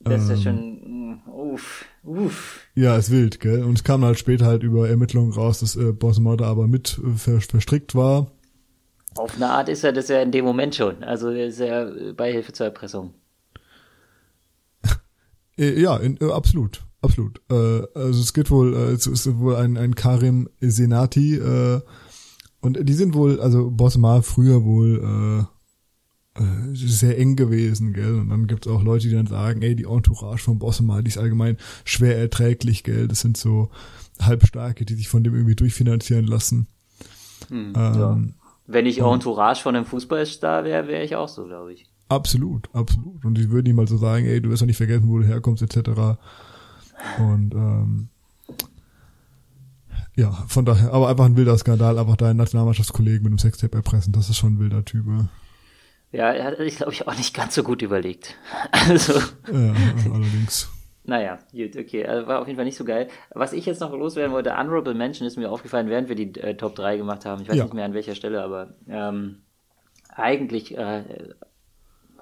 Das ist ja Ähm. schon, uff, uff. Ja, ist wild, gell? Und es kam halt später halt über Ermittlungen raus, dass äh, Bossman da aber mit äh, ver verstrickt war. Auf eine Art ist er das ja in dem Moment schon. Also er ist ja äh, Beihilfe zur Erpressung. Äh, ja, in, äh, absolut, absolut. Äh, also es geht wohl, äh, es ist wohl ein, ein Karim Senati äh, und die sind wohl, also Bosma früher wohl äh, äh, sehr eng gewesen, gell? Und dann gibt's auch Leute, die dann sagen, ey, die Entourage von Bosma, die ist allgemein schwer erträglich, gell? Das sind so Halbstarke, die sich von dem irgendwie durchfinanzieren lassen. Hm, Ähm, ja. Wenn ich Entourage von einem Fußballstar wäre, wäre ich auch so, glaube ich. Absolut, absolut. Und die würden ihm mal so sagen, ey, du wirst doch nicht vergessen, wo du herkommst, etc. Und ähm, ja, von daher, aber einfach ein wilder Skandal, einfach deinen Nationalmannschaftskollegen mit einem Sextape erpressen, das ist schon ein wilder Typ. Ja, er hat sich, glaube ich, auch nicht ganz so gut überlegt. Also, ja allerdings. naja, gut, okay. Also war auf jeden Fall nicht so geil. Was ich jetzt noch loswerden wollte, Honorable Mention ist mir aufgefallen, während wir die äh, Top 3 gemacht haben. Ich weiß Ja. nicht mehr an welcher Stelle, aber ähm, eigentlich äh,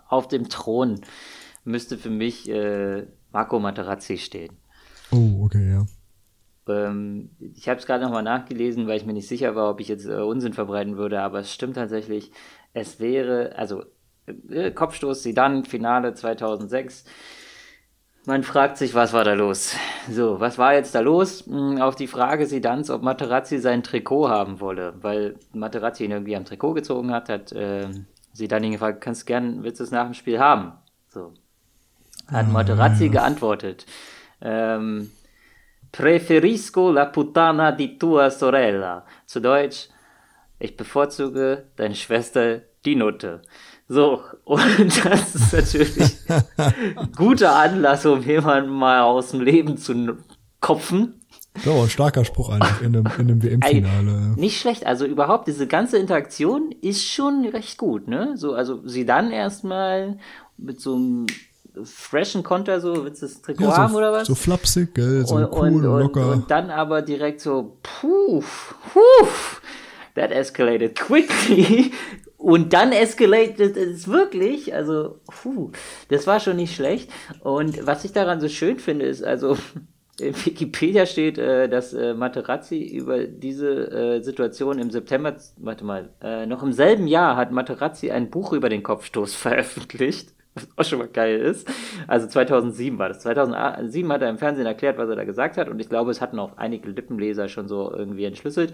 auf dem Thron müsste für mich äh, Marco Materazzi stehen. Oh, okay, ja. Ähm, ich habe es gerade nochmal nachgelesen, weil ich mir nicht sicher war, ob ich jetzt äh, Unsinn verbreiten würde, aber es stimmt tatsächlich. Es wäre, also äh, Kopfstoß Sidan, Finale 2006. Man fragt sich, was war da los? So, was war jetzt da los? Hm, Auf die Frage Sidans, ob Materazzi sein Trikot haben wolle, weil Materazzi ihn irgendwie am Trikot gezogen hat, hat äh, Sidan ihn gefragt, kannst gern, willst du es nach dem Spiel haben? So. Hat Materazzi geantwortet. Ähm, Preferisco la puttana di tua sorella. Zu Deutsch, ich bevorzuge deine Schwester, die Nutte. So, und das ist natürlich ein guter Anlass, um jemanden mal aus dem Leben zu kopfen. Ja, ein starker Spruch eigentlich in einem, in einem WM-Finale. Nicht schlecht, also überhaupt diese ganze Interaktion ist schon recht gut, ne? So, also sie dann erstmal mit so einem freshen Konter, so, willst du das Trikot ja, so, haben oder was? So flapsig, gell, so und, cool und, und, locker. Und dann aber direkt so, puh, puh, that escalated quickly. Und dann escalated es wirklich, also, puh, das war schon nicht schlecht. Und was ich daran so schön finde, ist, also, in Wikipedia steht, äh, dass äh, Materazzi über diese äh, Situation im September, warte mal, äh, noch im selben Jahr hat Materazzi ein Buch über den Kopfstoß veröffentlicht, was auch schon mal geil ist. Also 2007 war das. 2007 hat er im Fernsehen erklärt, was er da gesagt hat und ich glaube, es hatten auch einige Lippenleser schon so irgendwie entschlüsselt.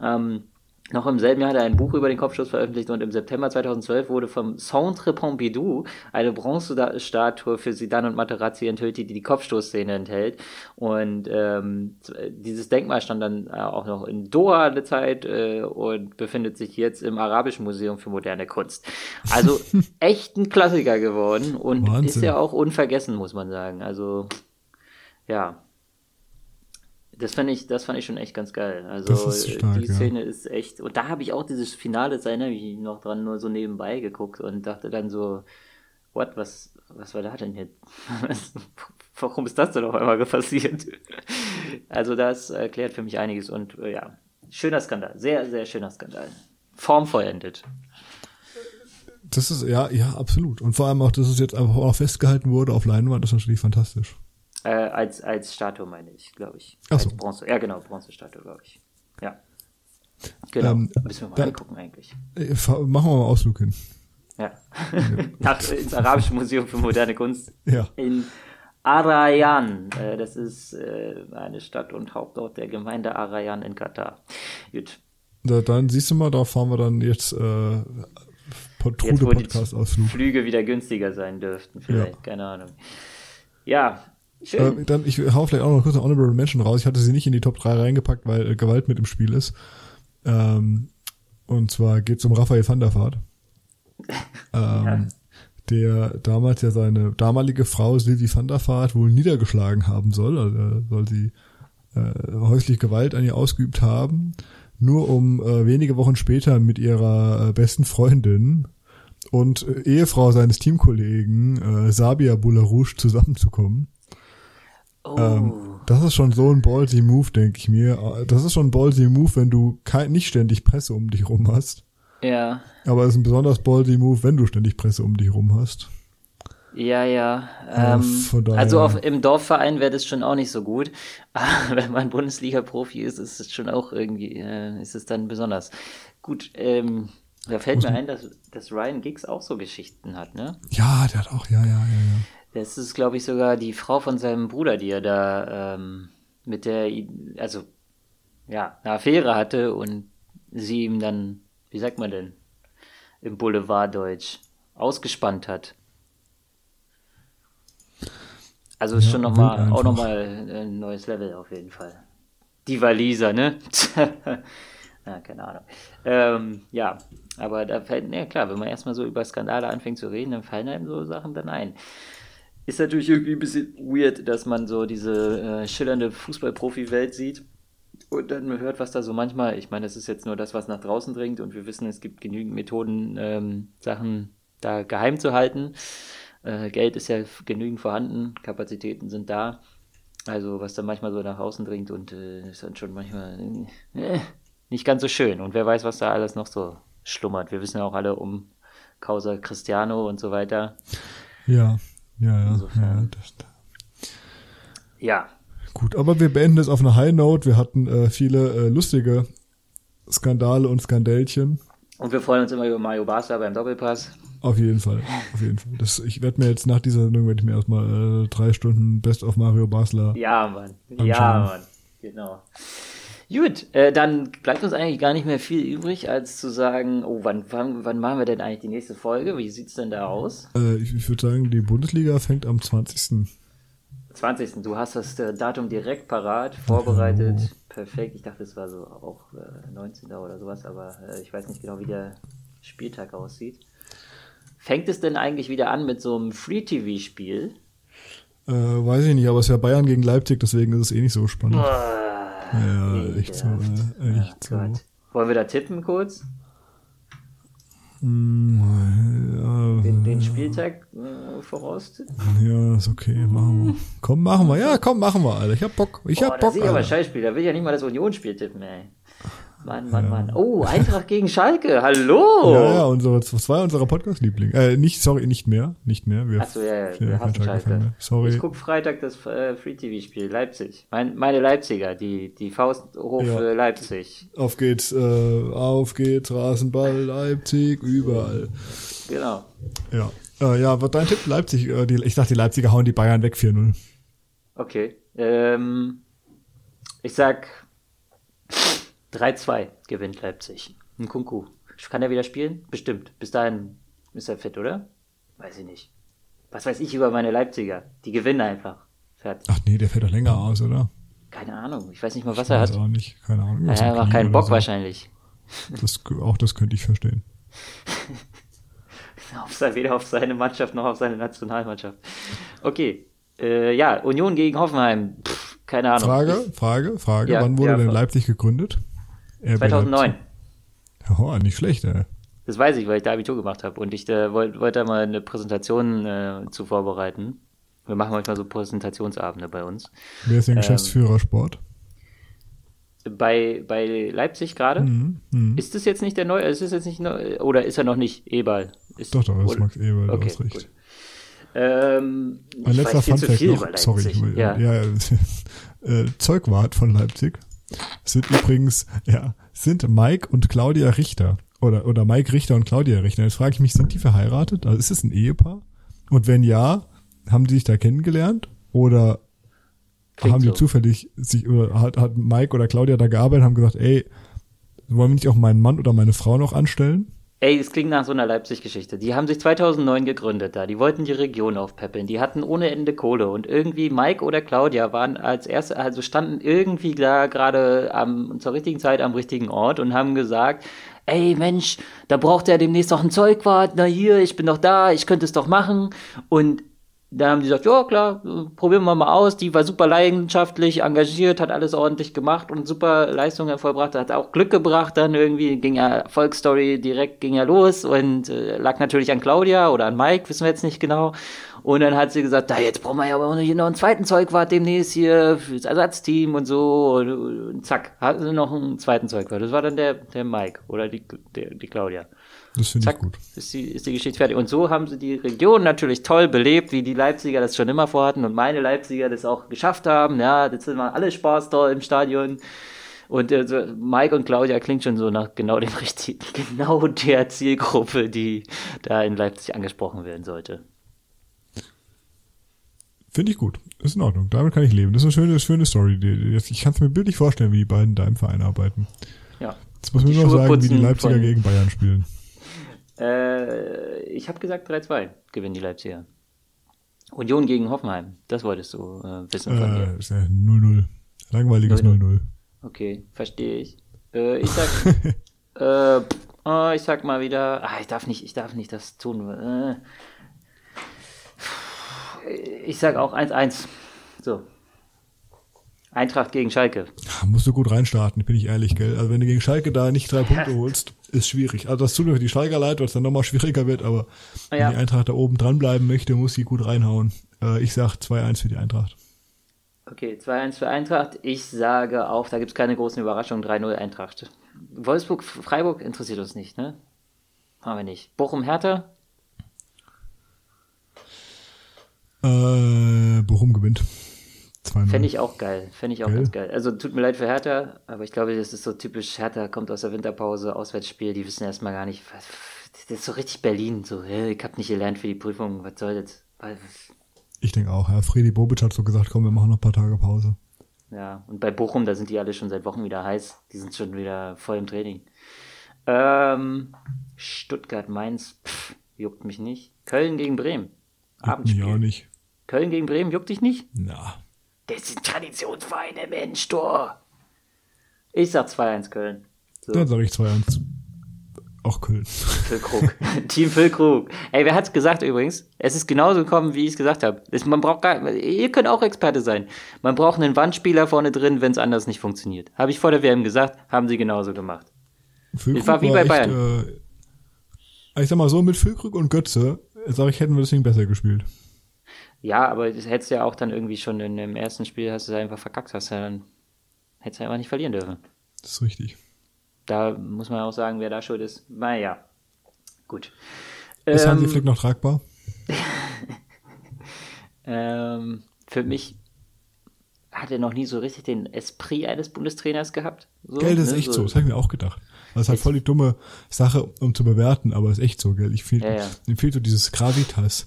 Ähm, noch im selben Jahr hat er ein Buch über den Kopfstoß veröffentlicht und im September 2012 wurde vom Centre Pompidou eine Bronzestatue für Zidane und Materazzi enthüllt, die die Kopfstoßszene enthält. Und ähm, dieses Denkmal stand dann äh, auch noch in Doha eine Zeit äh, und befindet sich jetzt im Arabischen Museum für moderne Kunst. Also echt ein Klassiker geworden und Wahnsinn. ist ja auch unvergessen, muss man sagen. Also ja, das fand ich, das fand ich schon echt ganz geil. Also stark, die Szene ja. ist echt. Und da habe ich auch dieses Finale, da erinnere ich noch dran, nur so nebenbei geguckt und dachte dann so, what, was, was war da denn jetzt? Warum ist das denn auf einmal passiert? also das erklärt für mich einiges und äh, ja, schöner Skandal, sehr, sehr schöner Skandal. Formvollendet. Das ist, ja, ja, absolut. Und vor allem auch, dass es jetzt einfach auch festgehalten wurde auf Leinwand, ist natürlich fantastisch. Äh, als, als Statue meine ich, glaube ich. Ach so. Als Bronze. Ja, genau, Bronzestatue, glaube ich. Ja. Genau. Ähm, Müssen wir mal da, angucken eigentlich. Äh, machen wir mal einen Ausflug hin. Ja. Nach, ins Arabische Museum für moderne Kunst. Ja. In Arayan. Äh, das ist äh, eine Stadt und Hauptort der Gemeinde Arayan in Katar. Gut. Da, dann siehst du mal, da fahren wir dann jetzt äh, Trude Podcast Ausflug. Flüge wieder günstiger sein dürften, vielleicht, ja. keine Ahnung. Ja, äh, dann, ich hau vielleicht auch noch kurz eine Honorable Mention raus. Ich hatte sie nicht in die Top 3 reingepackt, weil äh, Gewalt mit im Spiel ist. Ähm, und zwar geht es um Raphael van der Vaart. ähm, ja. Der damals ja seine damalige Frau Sylvie van der Vaart wohl niedergeschlagen haben soll. Also soll sie äh, häusliche Gewalt an ihr ausgeübt haben. Nur um äh, wenige Wochen später mit ihrer äh, besten Freundin und äh, Ehefrau seines Teamkollegen äh, Sabia Boularouche zusammenzukommen. Oh. Ähm, das ist schon so ein ballsy Move, denke ich mir. Das ist schon ein ballsy Move, wenn du kein, nicht ständig Presse um dich rum hast. Ja. Aber es ist ein besonders ballsy Move, wenn du ständig Presse um dich rum hast. Ja, ja. Ähm, also auf, im Dorfverein wäre das schon auch nicht so gut. Aber wenn man Bundesliga-Profi ist, ist es schon auch irgendwie, äh, ist es dann besonders. Gut, ähm, da fällt mir ein, dass, dass Ryan Giggs auch so Geschichten hat, ne? Ja, der hat auch, ja, ja, ja, ja. Das ist, glaube ich, sogar die Frau von seinem Bruder, die er da ähm, mit der, also ja, eine Affäre hatte und sie ihm dann, wie sagt man denn, im Boulevarddeutsch ausgespannt hat. Also ist ja, schon nochmal, auch nochmal ein neues Level auf jeden Fall. Die Waliser, ne? ja, keine Ahnung. Ähm, ja, aber da fällt, ja klar, wenn man erstmal so über Skandale anfängt zu reden, dann fallen einem so Sachen dann ein ist natürlich irgendwie ein bisschen weird, dass man so diese äh, schillernde Fußballprofi-Welt sieht und dann hört, was da so manchmal, ich meine, das ist jetzt nur das, was nach draußen dringt und wir wissen, es gibt genügend Methoden, ähm, Sachen da geheim zu halten. Äh, Geld ist ja genügend vorhanden, Kapazitäten sind da. Also was da manchmal so nach außen dringt und äh, ist dann schon manchmal äh, nicht ganz so schön. Und wer weiß, was da alles noch so schlummert. Wir wissen ja auch alle um Causa Cristiano und so weiter. Ja. Ja, ja. Ja. Gut, aber wir beenden es auf einer High Note. Wir hatten äh, viele äh, lustige Skandale und Skandälchen. Und wir freuen uns immer über Mario Basler beim Doppelpass. Auf jeden Fall, auf jeden Fall. Das, ich werde mir jetzt nach dieser Sendung werde ich mir erstmal äh, drei Stunden Best of Mario Basler. Ja, Mann. Anschauen. Ja, Mann. Genau. Gut, äh, dann bleibt uns eigentlich gar nicht mehr viel übrig, als zu sagen, oh, wann, wann, wann machen wir denn eigentlich die nächste Folge? Wie sieht's denn da aus? Äh, ich, ich würde sagen, die Bundesliga fängt am 20. 20. Du hast das äh, Datum direkt parat, vorbereitet. Oh. Perfekt. Ich dachte, es war so auch äh, 19. oder sowas, aber äh, ich weiß nicht genau, wie der Spieltag aussieht. Fängt es denn eigentlich wieder an mit so einem Free-TV-Spiel? Äh, weiß ich nicht, aber es ist ja Bayern gegen Leipzig, deswegen ist es eh nicht so spannend. Boah, ja, echt so, äh, echt oh Gott. so. Wollen wir da tippen kurz? Mm, Den, den Spieltag äh, voraustippen? ja, ja, ist okay, machen wir. Komm, machen wir. Ja, komm, machen wir, Alter. Ich hab Bock. Ich Boah, hab da Bock, sehe ich aber. Scheißspiel. Da will ich ja nicht mal das Unionsspiel tippen, ey. Mann, Mann, Mann. Oh, Eintracht gegen Schalke. Hallo! Ja, ja, unsere, zwei unserer Podcast-Lieblinge. Äh, nicht, sorry, nicht mehr. Nicht mehr. Wir, Achso, ja, ja, wir hassen kein Schalke. Schalke-Fan mehr. Sorry. Ich guck Freitag das äh, Free-TV-Spiel. Leipzig. Mein, meine Leipziger, die, die Faust hoch Ja. für Leipzig. Auf geht's, äh, auf geht's, Rasenball, Leipzig, überall. Genau. Ja. Äh, ja, was dein Tipp? Leipzig, äh, die, ich dachte, die Leipziger hauen die Bayern weg 4-0. Okay. Ähm, ich sag 3-2 gewinnt Leipzig. Ein Kunku. Kann er wieder spielen? Bestimmt. Bis dahin ist er fit, oder? Weiß ich nicht. Was weiß ich über meine Leipziger? Die gewinnen einfach. Fertig. Ach nee, der fährt doch länger aus, oder? Keine Ahnung. Ich weiß nicht mal, was Ich er hat. auch nicht, keine Ahnung. Er macht Knie keinen Bock so. wahrscheinlich. Das, auch das könnte ich verstehen. Auf sein, weder auf seine Mannschaft noch auf seine Nationalmannschaft. Okay. Äh, ja, Union gegen Hoffenheim. Pff, keine Ahnung. Frage, Frage, Frage. Ja, Wann wurde ja, denn. Leipzig gegründet? RB 2009. Leipzig. Oh, nicht schlecht, ey. Das weiß ich, weil ich da Abitur gemacht habe und ich äh, wollte wollt da mal eine Präsentation äh, zu vorbereiten. Wir machen manchmal so Präsentationsabende bei uns. Wer Ähm, ist denn Geschäftsführer Sport? Bei, bei Leipzig gerade. Mhm. Mhm. Ist das jetzt nicht der neue? Ist das jetzt nicht neu, oder ist er noch nicht Eberl? Ist, Doch, doch, das ist Max Eberl, du Okay, hast recht. gut. Ähm, Ein letzter Funfact noch. Sorry, ja. ja äh, Zeugwart von Leipzig sind übrigens, ja, sind Mike und Claudia Richter. Oder, oder Mike Richter und Claudia Richter. Jetzt frage ich mich, sind die verheiratet? Also ist es ein Ehepaar? Und wenn ja, haben die sich da kennengelernt? Oder Klingt haben die so. zufällig sich, oder hat, hat Mike oder Claudia da gearbeitet, haben gesagt, ey, wollen wir nicht auch meinen Mann oder meine Frau noch anstellen? Ey, das klingt nach so einer Leipzig-Geschichte. Die haben sich 2009 gegründet da. Die wollten die Region aufpäppeln. Die hatten ohne Ende Kohle. Und irgendwie Mike oder Claudia waren als erste, also standen irgendwie da gerade am, zur richtigen Zeit am richtigen Ort und haben gesagt, ey Mensch, da braucht er demnächst noch ein Zeugwart. Na hier, ich bin doch da, ich könnte es doch machen. Und da haben die gesagt, ja klar, probieren wir mal aus. Die war super leidenschaftlich, engagiert, hat alles ordentlich gemacht und super Leistungen vollbracht. Hat auch Glück gebracht dann irgendwie, ging ja Erfolgsstory direkt, ging ja los und äh, lag natürlich an Claudia oder an Mike, wissen wir jetzt nicht genau. Und dann hat sie gesagt, da jetzt brauchen wir ja aber hier noch einen zweiten Zeugwart demnächst hier fürs Ersatzteam und so. Und, und zack, hatten sie noch einen zweiten Zeugwart. Das war dann der, der Mike oder die, der, die Claudia. Das finde ich gut. ist die, ist die Geschichte fertig. Und so haben sie die Region natürlich toll belebt, wie die Leipziger das schon immer vorhatten und meine Leipziger das auch geschafft haben. Ja, das sind mal alle Spaß da im Stadion. Und äh, Mike und Claudia klingt schon so nach genau dem richtigen, genau der Zielgruppe, die da in Leipzig angesprochen werden sollte. Finde ich gut. Ist in Ordnung. Damit kann ich leben. Das ist eine schöne, schöne Story. Ich kann es mir bildlich vorstellen, wie die beiden da im Verein arbeiten. Ja. Jetzt muss man nur noch sagen, wie die Leipziger gegen Bayern spielen. Äh, ich habe gesagt 3-2 gewinnen die Leipziger. Union gegen Hoffenheim. Das wolltest du äh, wissen von mir. Äh, ist ja 0-0. Langweiliges 0-0. 0-0. Okay, verstehe ich. Äh, ich sag, äh, oh, ich sag mal wieder, ah, ich darf nicht, ich darf nicht das tun. Ich sag auch 1-1. So. Eintracht gegen Schalke. Musst du gut reinstarten, bin ich ehrlich, gell? Also wenn du gegen Schalke da nicht drei Punkte holst, ist schwierig. Also das tut mir für die Schalker leid, weil es dann nochmal schwieriger wird, aber Ja. wenn die Eintracht da oben dranbleiben möchte, muss sie gut reinhauen. Äh, ich sag 2-1 für die Eintracht. Okay, 2-1 für Eintracht. Ich sage auch, da gibt es keine großen Überraschungen, 3-0 Eintracht. Wolfsburg, Freiburg interessiert uns nicht, ne? Haben wir nicht. Bochum, Hertha? Äh, Bochum gewinnt. 2-0. Fände ich auch geil. Fände ich auch Geil. ganz geil. Also tut mir leid für Hertha, aber ich glaube, das ist so typisch Hertha, kommt aus der Winterpause, Auswärtsspiel, die wissen erstmal gar nicht, was, das ist so richtig Berlin, so, ich hab nicht gelernt für die Prüfung, was soll das? Ich denke auch, ja. Fredi Bobic hat so gesagt, komm, wir machen noch ein paar Tage Pause. Ja, und bei Bochum, da sind die alle schon seit Wochen wieder heiß, die sind schon wieder voll im Training. Ähm, Stuttgart, Mainz, pff, juckt mich nicht. Köln gegen Bremen. Juckt mich Abendspiel. auch nicht. Köln gegen Bremen, juckt dich nicht? Na. Das sind Traditionsvereine, Mensch, Tor. Ich sag 2-1 Köln. So. Dann sage ich 2-1. Auch Köln. Füllkrug. Team Füllkrug. Ey, wer hat's gesagt übrigens? Es ist genauso gekommen, wie ich es gesagt habe. Man braucht gar, ihr könnt auch Experte sein. Man braucht einen Wandspieler vorne drin, wenn es anders nicht funktioniert. Habe ich vor der WM gesagt, haben sie genauso gemacht. Füllkrug war wie bei Bayern. äh, ich sag mal so, mit Füllkrug und Götze, sag ich, hätten wir Ding besser gespielt. Ja, aber das hättest du ja auch dann irgendwie schon in dem ersten Spiel, hast du es einfach verkackt, hast du ja dann, hättest du einfach nicht verlieren dürfen. Das ist richtig. Da muss man auch sagen, wer da schuld ist. Naja, gut. Ist Hansi Ähm, Flick noch tragbar? ähm, für mich hat er noch nie so richtig den Esprit eines Bundestrainers gehabt. So, Gell, das ist ne, echt so. Das habe ich mir auch gedacht. Das ist halt voll die dumme Sache, um zu bewerten, aber ist echt so, gell. Ich fehl, Ja, ja. Mir fehlt so dieses Gravitas.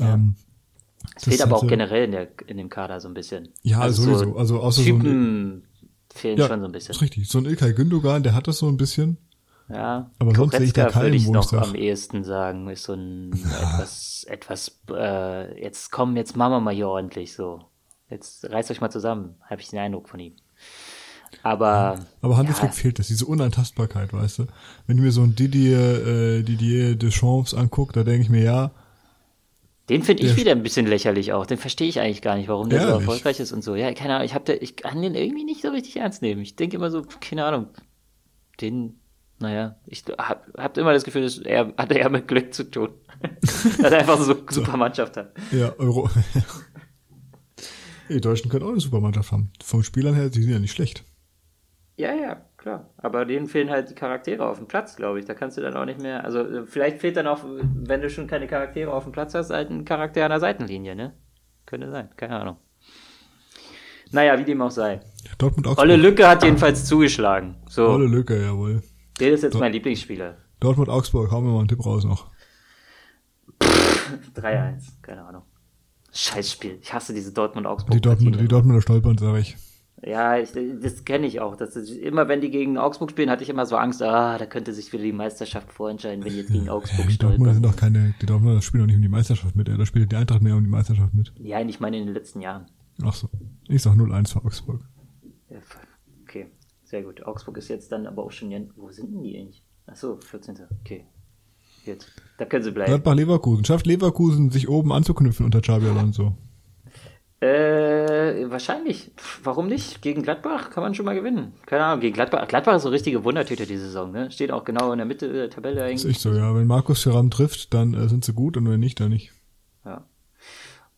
Ähm, Es fehlt aber auch hatte- generell in, der, in dem Kader so ein bisschen. Ja, Also sowieso. So also außer so ein, Typen fehlen ja, schon so ein bisschen. ist richtig. So ein Ilkay Gündogan, der hat das so ein bisschen. Ja, Aber sonst sehe ich da Goretzka würde keinen, ich ich noch sag- am ehesten sagen, ist so ein etwas, etwas, äh, jetzt komm, jetzt machen wir mal hier ordentlich so. Jetzt reißt euch mal zusammen, habe ich den Eindruck von ihm. Aber, Aber Hansi ja, fehlt das, diese Unantastbarkeit, weißt du. Wenn ich mir so ein Didier, äh, Didier Deschamps angucke, da denke ich mir, ja, den finde ich der- wieder ein bisschen lächerlich auch. Den verstehe ich eigentlich gar nicht, warum der so Ehrlich? erfolgreich ist und so. Ja, keine Ahnung, ich, hab da, ich kann den irgendwie nicht so richtig ernst nehmen. Ich denke immer so, keine Ahnung, den, naja, ich hab, hab immer das Gefühl, dass er hat eher mit Glück zu tun. Dass er einfach so super Mannschaft hat. ja, Euro. die Deutschen können auch eine Supermannschaft haben. Vom Spielern her, die sind ja nicht schlecht. Ja, ja, klar. Aber denen fehlen halt die Charaktere auf dem Platz, glaube ich. Da kannst du dann auch nicht mehr. Also, äh, vielleicht fehlt dann auch, wenn du schon keine Charaktere auf dem Platz hast, halt ein Charakter an der Seitenlinie, ne? Könnte sein, keine Ahnung. Naja, wie dem auch sei. Dortmund Augsburg. Olle Lücke hat jedenfalls zugeschlagen. So, Olle Lücke, jawohl. der ist jetzt mein Lieblingsspieler. Dortmund Augsburg, hauen wir mal einen Tipp raus noch. 3-1, keine Ahnung. Scheißspiel. Ich hasse diese Dortmund-Augsburg. Die Dortmund, die Dortmunder stolpern, sage ich. Ja, ich, das kenne ich auch. Das ist, immer wenn die gegen Augsburg spielen, hatte ich immer so Angst, ah, da könnte sich wieder die Meisterschaft vorentscheiden, wenn die jetzt gegen Augsburg Die Dortmunder sind doch keine, die Dortmunder spielen doch nicht um die Meisterschaft mit, da spielt die Eintracht mehr um die Meisterschaft mit. Ja, ich meine in den letzten Jahren. Ach so. Ich sag 0-1 für Augsburg. Okay, sehr gut. Augsburg ist jetzt dann aber auch schon, wo sind denn die eigentlich? Achso, 14. Okay. Jetzt. Da können sie bleiben. Gladbach Leverkusen. Schafft Leverkusen, sich oben anzuknüpfen unter Xabi Alonso? Äh, wahrscheinlich. Pff, Warum nicht? Gegen Gladbach kann man schon mal gewinnen. Keine Ahnung, gegen Gladbach. Gladbach ist so eine richtige Wundertüte diese Saison, ne? Steht auch genau in der Mitte der Tabelle Ist eigentlich. echt so, ja. Wenn Markus Thuram trifft, dann äh, sind sie gut und wenn nicht, dann nicht. Ja.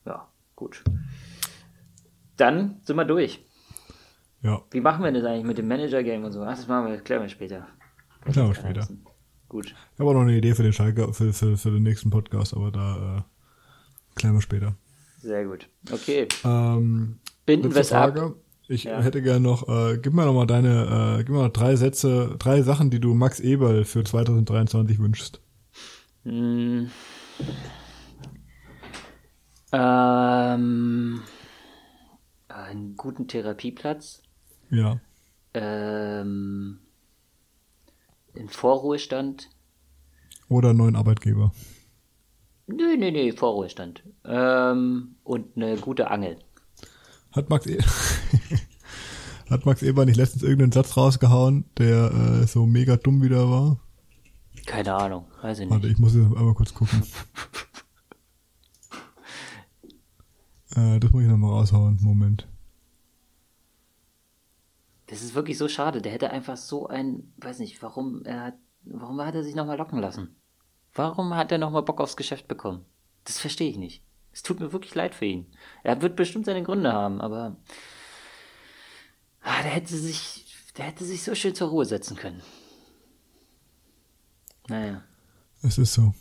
Ja, gut. Dann sind wir durch. Ja, Wie machen wir das eigentlich mit dem Manager-Game und so? Ach, das machen wir, klären wir später. klar, später. Gut. Ich habe auch noch eine Idee für den Schalke, für, für, für den nächsten Podcast, aber da äh, klären wir später. Sehr gut. Okay. Ähm, Binden wir es ab. Ich Ja. hätte gerne noch, äh, gib mir noch mal deine, äh, gib mir noch drei Sätze, drei Sachen, die du Max Eberl für 2023 wünschst. Hm. Ähm, einen guten Therapieplatz. Ja. Ähm, in Vorruhestand. Oder einen neuen Arbeitgeber. Nö, nö, nö, Vorruhestand. Ähm, und eine gute Angel. Hat Max, e Hat Max Eber nicht letztens irgendeinen Satz rausgehauen, der äh, so mega dumm wieder war? Keine Ahnung, weiß ich Warte, nicht. ich muss jetzt einmal kurz gucken. äh, das muss ich nochmal raushauen. Moment. Das ist wirklich so schade. Der hätte einfach so ein, weiß nicht, warum er hat, warum hat er sich nochmal locken lassen? Warum hat er nochmal Bock aufs Geschäft bekommen? Das verstehe ich nicht. Es tut mir wirklich leid für ihn. Er wird bestimmt seine Gründe haben, aber ah, der hätte sich, der hätte sich so schön zur Ruhe setzen können. Naja. Es ist so.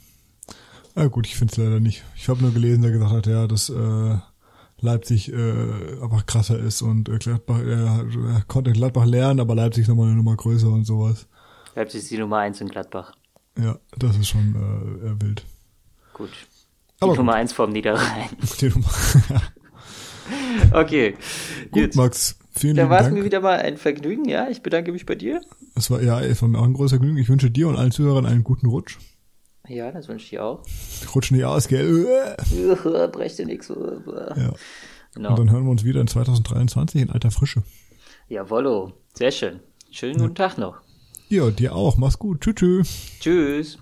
Ah, gut, ich finde es leider nicht. Ich habe nur gelesen, der gesagt hat, ja, dass äh, Leipzig äh, einfach krasser ist und äh, Gladbach, er, er konnte Gladbach lernen, aber Leipzig ist nochmal eine Nummer größer und sowas. Leipzig ist die Nummer 1 in Gladbach. Ja, das ist schon äh, wild. Gut. Die Aber Nummer 1 vom Niederrhein. Die Nummer. Okay. gut, Max, vielen Dann lieben war es Dank. mir wieder mal ein Vergnügen, ja. Ich bedanke mich bei dir. Es war ja es war mir auch ein großer Genügen. Ich wünsche dir und allen Zuhörern einen guten Rutsch. Ja, das wünsche ich dir auch. Rutsch nicht aus, gell? Brech dir nichts. Ja. Und Genau. dann hören wir uns wieder in 2023 in alter Frische. Jawollo. Sehr schön. Schönen guten Tag noch. Ja, dir auch. Mach's gut. Tschü tschü. Tschüss. Tschüss.